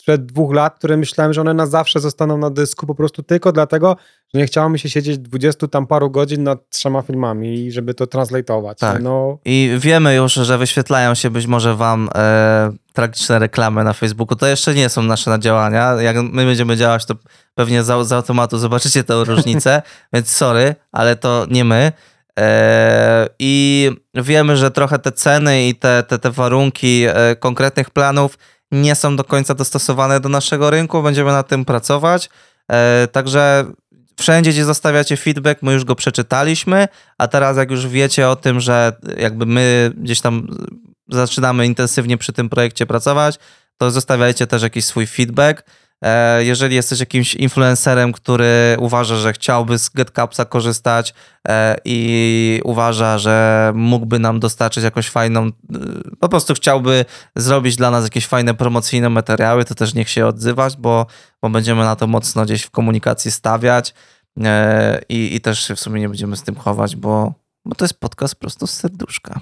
sprzed dwóch lat, które myślałem, że one na zawsze zostaną na dysku po prostu tylko dlatego, że nie chciało mi się siedzieć 20 tam paru godzin nad trzema filmami, żeby to translatować. Tak. No. I wiemy już, że wyświetlają się być może wam e, tragiczne reklamy na Facebooku. To jeszcze nie są nasze działania. Jak my będziemy działać, to pewnie z, z automatu zobaczycie tę różnicę, więc sorry, ale to nie my. E, I wiemy, że trochę te ceny i te, te, te warunki e, konkretnych planów nie są do końca dostosowane do naszego rynku. Będziemy nad tym pracować. E, także wszędzie, gdzie zostawiacie feedback, my już go przeczytaliśmy, a teraz jak już wiecie o tym, że jakby my gdzieś tam zaczynamy intensywnie przy tym projekcie pracować, to zostawiajcie też jakiś swój feedback. E, jeżeli jesteś jakimś influencerem, który uważa, że chciałby z GetCapsa korzystać e, i uważa, że mógłby nam dostarczyć jakąś fajną, e, po prostu chciałby zrobić dla nas jakieś fajne promocyjne materiały, to też niech się odzywać, bo, bo będziemy na to mocno gdzieś w komunikacji stawiać i, i też w sumie nie będziemy z tym chować, bo, bo to jest podcast prosto z serduszka.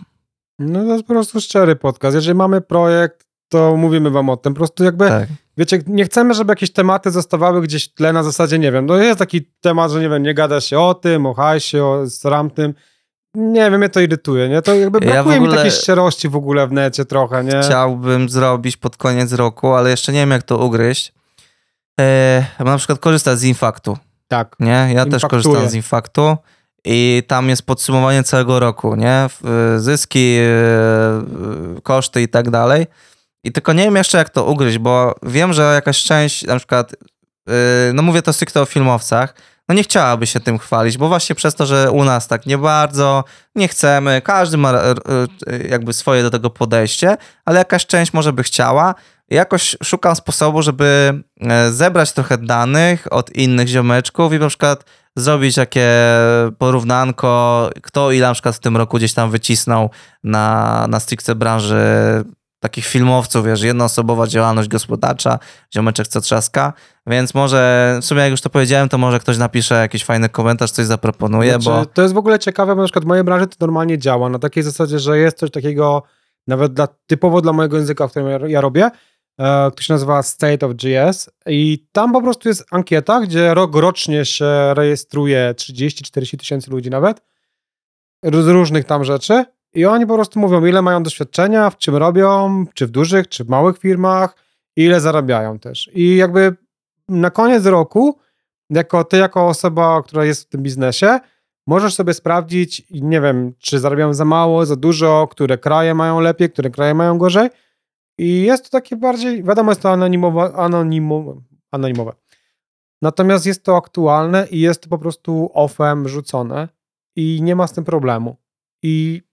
No to jest po prostu szczery podcast. Jeżeli mamy projekt, to mówimy wam o tym. Po prostu jakby, Tak. wiecie, nie chcemy, żeby jakieś tematy zostawały gdzieś w tle na zasadzie, nie wiem, no jest taki temat, że nie wiem, nie gada się o tym, o hajsie, o tym. Nie wiem, mnie to irytuje, nie? To jakby Ja brakuje mi ogóle- takiej szczerości w ogóle w necie trochę, nie? Chciałbym zrobić pod koniec roku, ale jeszcze nie wiem, jak to ugryźć. E, na przykład korzystać z Infaktu, Tak. nie? Ja też Infaktuję. korzystam z Infaktu i tam jest podsumowanie całego roku, nie? E, Zyski, e, e, koszty i tak dalej. I tylko nie wiem jeszcze, jak to ugryźć, bo wiem, że jakaś część, na przykład, e, no mówię to stricte o filmowcach, no nie chciałaby się tym chwalić, bo właśnie przez to, że u nas tak nie bardzo, nie chcemy, każdy ma jakby swoje do tego podejście, ale jakaś część może by chciała. Jakoś szukam sposobu, żeby e, zebrać trochę danych od innych ziomeczków i na przykład zrobić takie porównanko, kto ile na przykład w tym roku gdzieś tam wycisnął na, na stricte branży takich filmowców, wiesz, jednoosobowa działalność gospodarcza, ziomeczek co trzaska, więc może, w sumie jak już to powiedziałem, to może ktoś napisze jakiś fajny komentarz, coś zaproponuje, Znaczy, bo... To jest w ogóle ciekawe, bo na przykład w mojej branży to normalnie działa, na takiej zasadzie, że jest coś takiego, nawet dla, typowo dla mojego języka, w którym ja, ja robię, e, który się nazywa State of GS i tam po prostu jest ankieta, gdzie rok rocznie się rejestruje 30-40 tysięcy ludzi nawet, z różnych tam rzeczy i oni po prostu mówią, ile mają doświadczenia, w czym robią, czy w dużych, czy w małych firmach, ile zarabiają też. I jakby na koniec roku, jako ty, jako osoba, która jest w tym biznesie, możesz sobie sprawdzić, nie wiem, czy zarabiają za mało, za dużo, które kraje mają lepiej, które kraje mają gorzej. I jest to takie bardziej, wiadomo, jest to anonimowe, anonimowe, anonimowe. Natomiast jest to aktualne i jest to po prostu offem rzucone i nie ma z tym problemu. I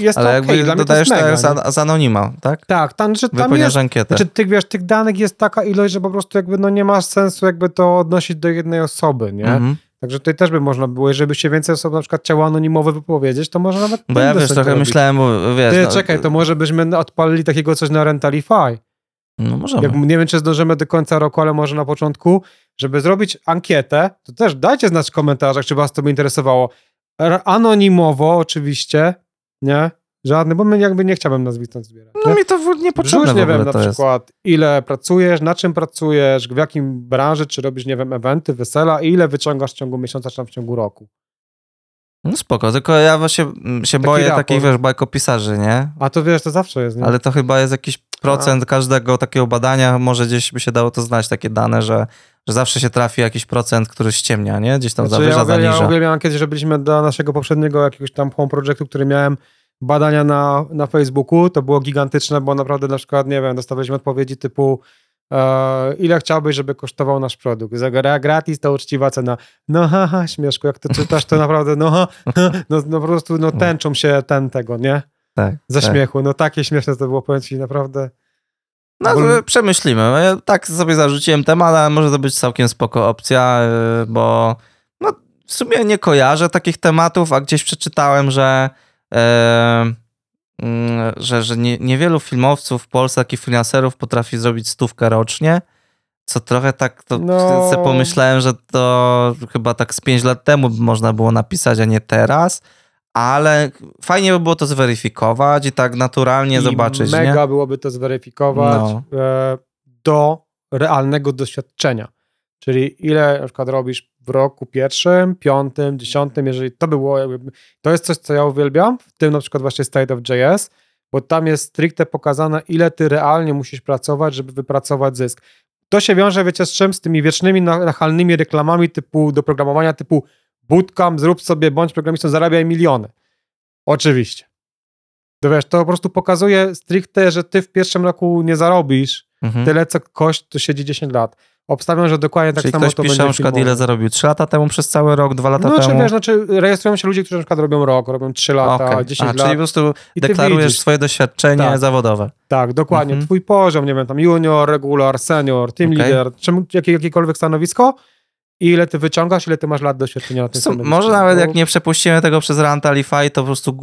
jest Ale to jakby okej, dla mnie to dodajesz jest mega, z, an- z anonima, tak? Tak, tam, że tam Wypełniasz jest, ankietę. znaczy, tych, wiesz, tych danych jest taka ilość, że po prostu jakby no nie ma sensu jakby to odnosić do jednej osoby, nie? Mhm. Także tutaj też by można było, jeżeli by się więcej osób na przykład chciało anonimowo wypowiedzieć, to może nawet Bo ja wiesz, trochę robić. myślałem, bo wiesz... Ty, no, czekaj, to może byśmy odpalili takiego coś na Rentalify. No możemy. Jak, nie wiem, czy zdążymy do końca roku, ale może na początku, żeby zrobić ankietę, to też dajcie znać w komentarzach, czy was to by interesowało. Anonimowo oczywiście, nie? Żadny, bo my jakby nie chciałbym nazwisk tam zbierać. No nie? mi to Wrzuć, niepotrzebne w nie wiem, na to jest. przykład ile pracujesz, na czym pracujesz, w jakim branży, czy robisz, nie wiem, eventy, wesela i ile wyciągasz w ciągu miesiąca, czy tam w ciągu roku. No spoko, tylko ja właśnie mm, się boję raport. takich, wiesz, bajkopisarzy, nie? A to wiesz, to zawsze jest, nie? Ale to chyba jest jakiś procent każdego takiego badania, może gdzieś by się dało to znać, takie dane, że, że zawsze się trafi jakiś procent, który ściemnia, nie? Gdzieś tam Znaczy, zawyża, ja, ja zaniża. uwielbiam kiedyś, że byliśmy do naszego poprzedniego jakiegoś tam home projektu, który miałem badania na, na Facebooku, to było gigantyczne, bo naprawdę na przykład, nie wiem, dostawaliśmy odpowiedzi typu e, ile chciałbyś, żeby kosztował nasz produkt? Za gra- gratis to uczciwa cena. No haha, śmieszku, jak to czytasz, to naprawdę no, ha, no, no po prostu no tęczą się ten tego, nie? Tak, Ze tak. śmiechu. No takie śmieszne to było, powiem ci, naprawdę. No przemyślimy. Ja tak sobie zarzuciłem temat, ale może to być całkiem spoko opcja, yy, bo no, w sumie nie kojarzę takich tematów, a gdzieś przeczytałem, że mm, że, że nie, niewielu filmowców w Polsce, takich freelancerów potrafi zrobić stówkę rocznie, co trochę tak to No. pomyślałem, że to chyba tak z 5 lat temu można było napisać, a nie teraz, ale fajnie by było to zweryfikować i tak naturalnie I zobaczyć, mega nie? byłoby to zweryfikować No. e, do realnego doświadczenia. Czyli ile na przykład robisz w roku pierwszym, piątym, dziesiątym, jeżeli to było, jakby, to jest coś, co ja uwielbiam, w tym na przykład właśnie State of JS, bo tam jest stricte pokazane, ile ty realnie musisz pracować, żeby wypracować zysk. To się wiąże, wiecie, z czym? Z tymi wiecznymi, na- nachalnymi reklamami typu do programowania, typu bootcamp, zrób sobie, bądź programistą, zarabiaj miliony. Oczywiście. To wiesz, to po prostu pokazuje stricte, że ty w pierwszym roku nie zarobisz Mhm. tyle, co kość, to siedzi 10 lat. Obstawiam, że dokładnie tak Czyli samo ktoś to pisze będzie na przykład filmowo. ile zarobił 3 lata temu przez cały rok, 2 lata No, czy temu? wiesz, znaczy rejestrują się ludzie, którzy na przykład robią rok, robią 3 lata, Okej. 10 A, lat. Czyli po prostu deklarujesz swoje doświadczenie Tak. zawodowe. Tak, dokładnie. Mhm. Twój poziom, nie wiem, tam junior, regular, senior, team Okej. leader, czym, jakie, jakiekolwiek stanowisko i ile ty wyciągasz, ile ty masz lat doświadczenia na tym może nawet Bo- jak nie przepuścimy tego przez Rantalify, to po prostu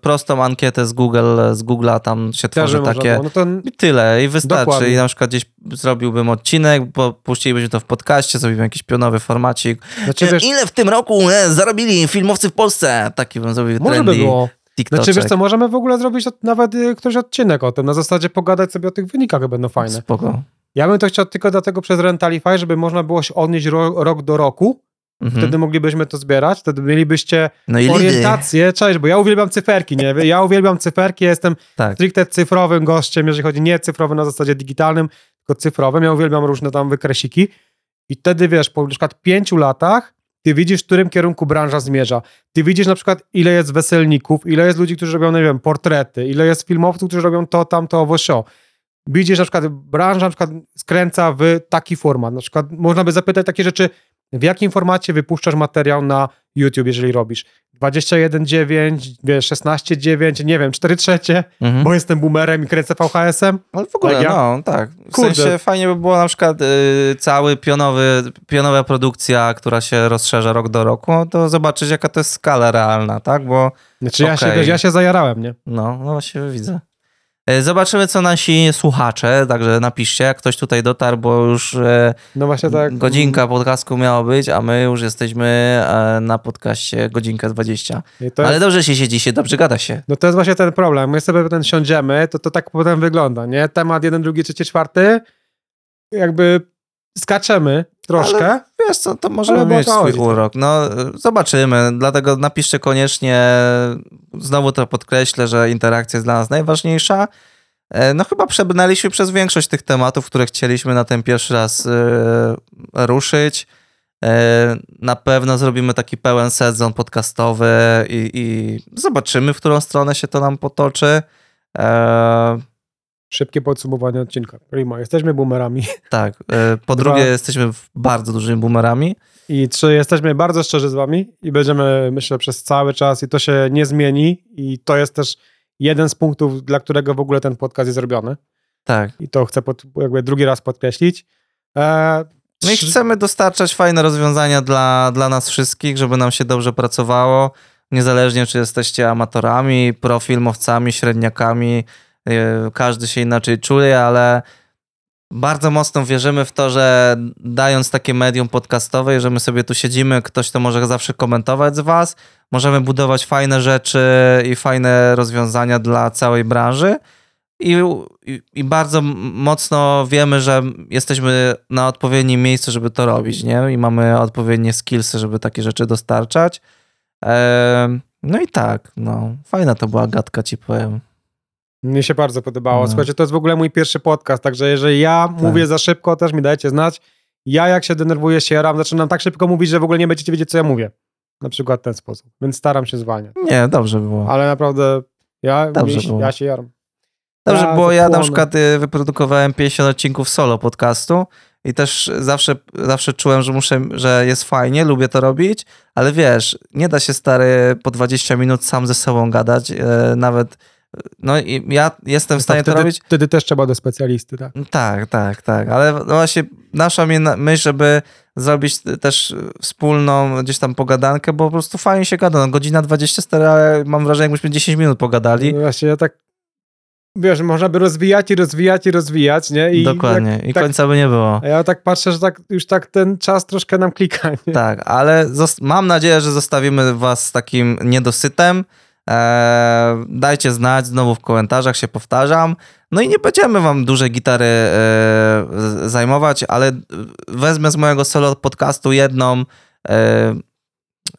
prostą ankietę z Google, z Google'a tam się by tworzy takie. No to i tyle i wystarczy. Dokładnie. I na przykład gdzieś zrobiłbym odcinek, bo puścilibyśmy to w podcaście, zrobimy jakiś pionowy formacik. znaczy, wiesz, Ile w tym roku e, zarobili filmowcy w Polsce? Taki bym zrobił może by trendy było. TikTok. Znaczy wiesz co, możemy w ogóle zrobić nawet y, któryś odcinek o tym, na zasadzie pogadać sobie o tych wynikach, będą fajne. Spoko. Ja bym to chciał tylko dlatego przez Rentalify, żeby można było się odnieść ro, rok do roku, Mhm. wtedy moglibyśmy to zbierać, wtedy mielibyście no i lidy. orientację, cześć, bo ja uwielbiam cyferki, nie? Ja uwielbiam cyferki, ja jestem Tak. stricte cyfrowym gościem, jeżeli chodzi nie cyfrowy na zasadzie digitalnym, tylko cyfrowym. Ja uwielbiam różne tam wykresiki. I wtedy wiesz, po na przykład pięciu latach ty widzisz, w którym kierunku branża zmierza. Ty widzisz na przykład, ile jest weselników, ile jest ludzi, którzy robią, nie wiem, portrety, ile jest filmowców, którzy robią to, tamto, owo, sio. Widzisz, na przykład branża na przykład skręca w taki format. Na przykład można by zapytać takie rzeczy, w jakim formacie wypuszczasz materiał na YouTube, jeżeli robisz 21.9, wiesz, 16.9, nie wiem, 4 trzecie, Mhm. bo jestem boomerem i kręcę VHS-em. Ale w ogóle, Tak, ja- no tak. W Kurde. sensie fajnie by było na przykład y, cały pionowy, pionowa produkcja, która się rozszerza rok do roku, no to zobaczyć jaka to jest skala realna, tak? Bo Znaczy ja, się, ja się zajarałem, nie? no, no właśnie widzę. Y, Zobaczymy, co nasi słuchacze, także napiszcie, jak ktoś tutaj dotarł, bo już e, No właśnie tak. godzinka podcastu miało być, a my już jesteśmy e, na podcaście godzinkę 20. I to Ale dobrze się siedzi, się dobrze gada się. no to jest właśnie ten problem. My sobie potem siądziemy, to to tak potem wygląda, nie? Temat jeden, drugi, trzeci, czwarty, jakby skaczemy troszkę. Wiesz co, to możemy Ale mieć swój urok. No, zobaczymy. Dlatego napiszcie koniecznie, znowu to podkreślę, że interakcja jest dla nas najważniejsza. E, No chyba przebrnęliśmy przez większość tych tematów, które chcieliśmy na ten pierwszy raz e, ruszyć. E, Na pewno zrobimy taki pełen sezon podcastowy i, i zobaczymy, w którą stronę się to nam potoczy. E, Szybkie podsumowanie odcinka. Prima. Jesteśmy boomerami. tak. E, Po Dwa. drugie, jesteśmy bardzo dużymi boomerami. I trzy, jesteśmy bardzo szczerzy z wami i będziemy, myślę, przez cały czas i to się nie zmieni i to jest też jeden z punktów, dla którego w ogóle ten podcast jest robiony. Tak. I to chcę pod, jakby drugi raz podkreślić. E, No chcemy dostarczać fajne rozwiązania dla, dla nas wszystkich, żeby nam się dobrze pracowało, niezależnie czy jesteście amatorami, profilmowcami, średniakami, każdy się inaczej czuje, ale bardzo mocno wierzymy w to, że dając takie medium podcastowe, że my sobie tu siedzimy, ktoś to może zawsze komentować z was, możemy budować fajne rzeczy i fajne rozwiązania dla całej branży. I, i, bardzo mocno wiemy, że jesteśmy na odpowiednim miejscu, żeby to robić, nie? I mamy odpowiednie skillsy, żeby takie rzeczy dostarczać. Em, no i tak, no. Fajna to była gadka, ci powiem. Mnie się bardzo podobało. No. Słuchajcie, to jest w ogóle mój pierwszy podcast, także jeżeli ja Tak. mówię za szybko, też mi dajcie znać. Ja jak się denerwuję, się jaram, zaczynam tak szybko mówić, że w ogóle nie będziecie wiedzieć, co ja mówię. Na przykład w ten sposób. Więc staram się zwalniać. Nie, dobrze było. Ale naprawdę ja, Dobrze mnie, było. ja się jaram. Dobrze, Ja bo ja na przykład y, wyprodukowałem 50 odcinków solo podcastu i też zawsze, zawsze czułem, że muszę, że jest fajnie, lubię to robić, ale wiesz, nie da się stary po 20 minut sam ze sobą gadać, e, nawet no i ja jestem w stanie to wtedy, robić. wtedy też trzeba do specjalisty, tak? Tak, tak, tak, ale no właśnie nasza myśl, żeby zrobić też wspólną gdzieś tam pogadankę, bo po prostu fajnie się gada, no godzina 20 stary, ale mam wrażenie, jakbyśmy 10 minut pogadali. No Właśnie ja tak, wiesz, można by rozwijać i rozwijać i rozwijać, nie? I Dokładnie, Tak, i tak, końca by nie było. ja tak patrzę, że tak, już tak ten czas troszkę nam klika, nie? Tak, ale mam nadzieję, że zostawimy was z takim niedosytem. Eee, dajcie znać, znowu w komentarzach się powtarzam. No i nie będziemy wam duże gitary e, z- zajmować, ale wezmę z mojego solo podcastu jedną, e,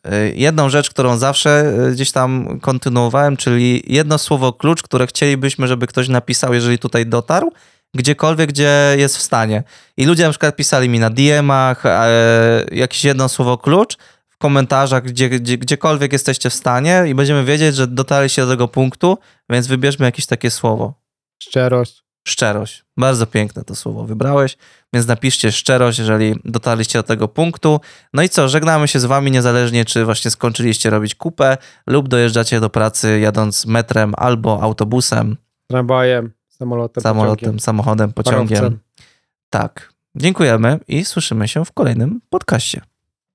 e, jedną rzecz, którą zawsze e, gdzieś tam kontynuowałem, czyli jedno słowo klucz, które chcielibyśmy, żeby ktoś napisał, jeżeli tutaj dotarł, gdziekolwiek, gdzie jest w stanie. I ludzie na przykład pisali mi na DM-ach e, jakieś jedno słowo klucz, komentarzach, gdzie, gdzie, gdziekolwiek jesteście w stanie i będziemy wiedzieć, że dotarliście do tego punktu, więc wybierzmy jakieś takie słowo. Szczerość. Szczerość. Bardzo piękne to słowo wybrałeś, więc napiszcie szczerość, jeżeli dotarliście do tego punktu. No i co, żegnamy się z wami niezależnie, czy właśnie skończyliście robić kupę lub dojeżdżacie do pracy jadąc metrem albo autobusem, Tramwajem, samolotem, samolotem, pociągiem, samochodem, pociągiem. parowcem. Tak. Dziękujemy i słyszymy się w kolejnym podcaście.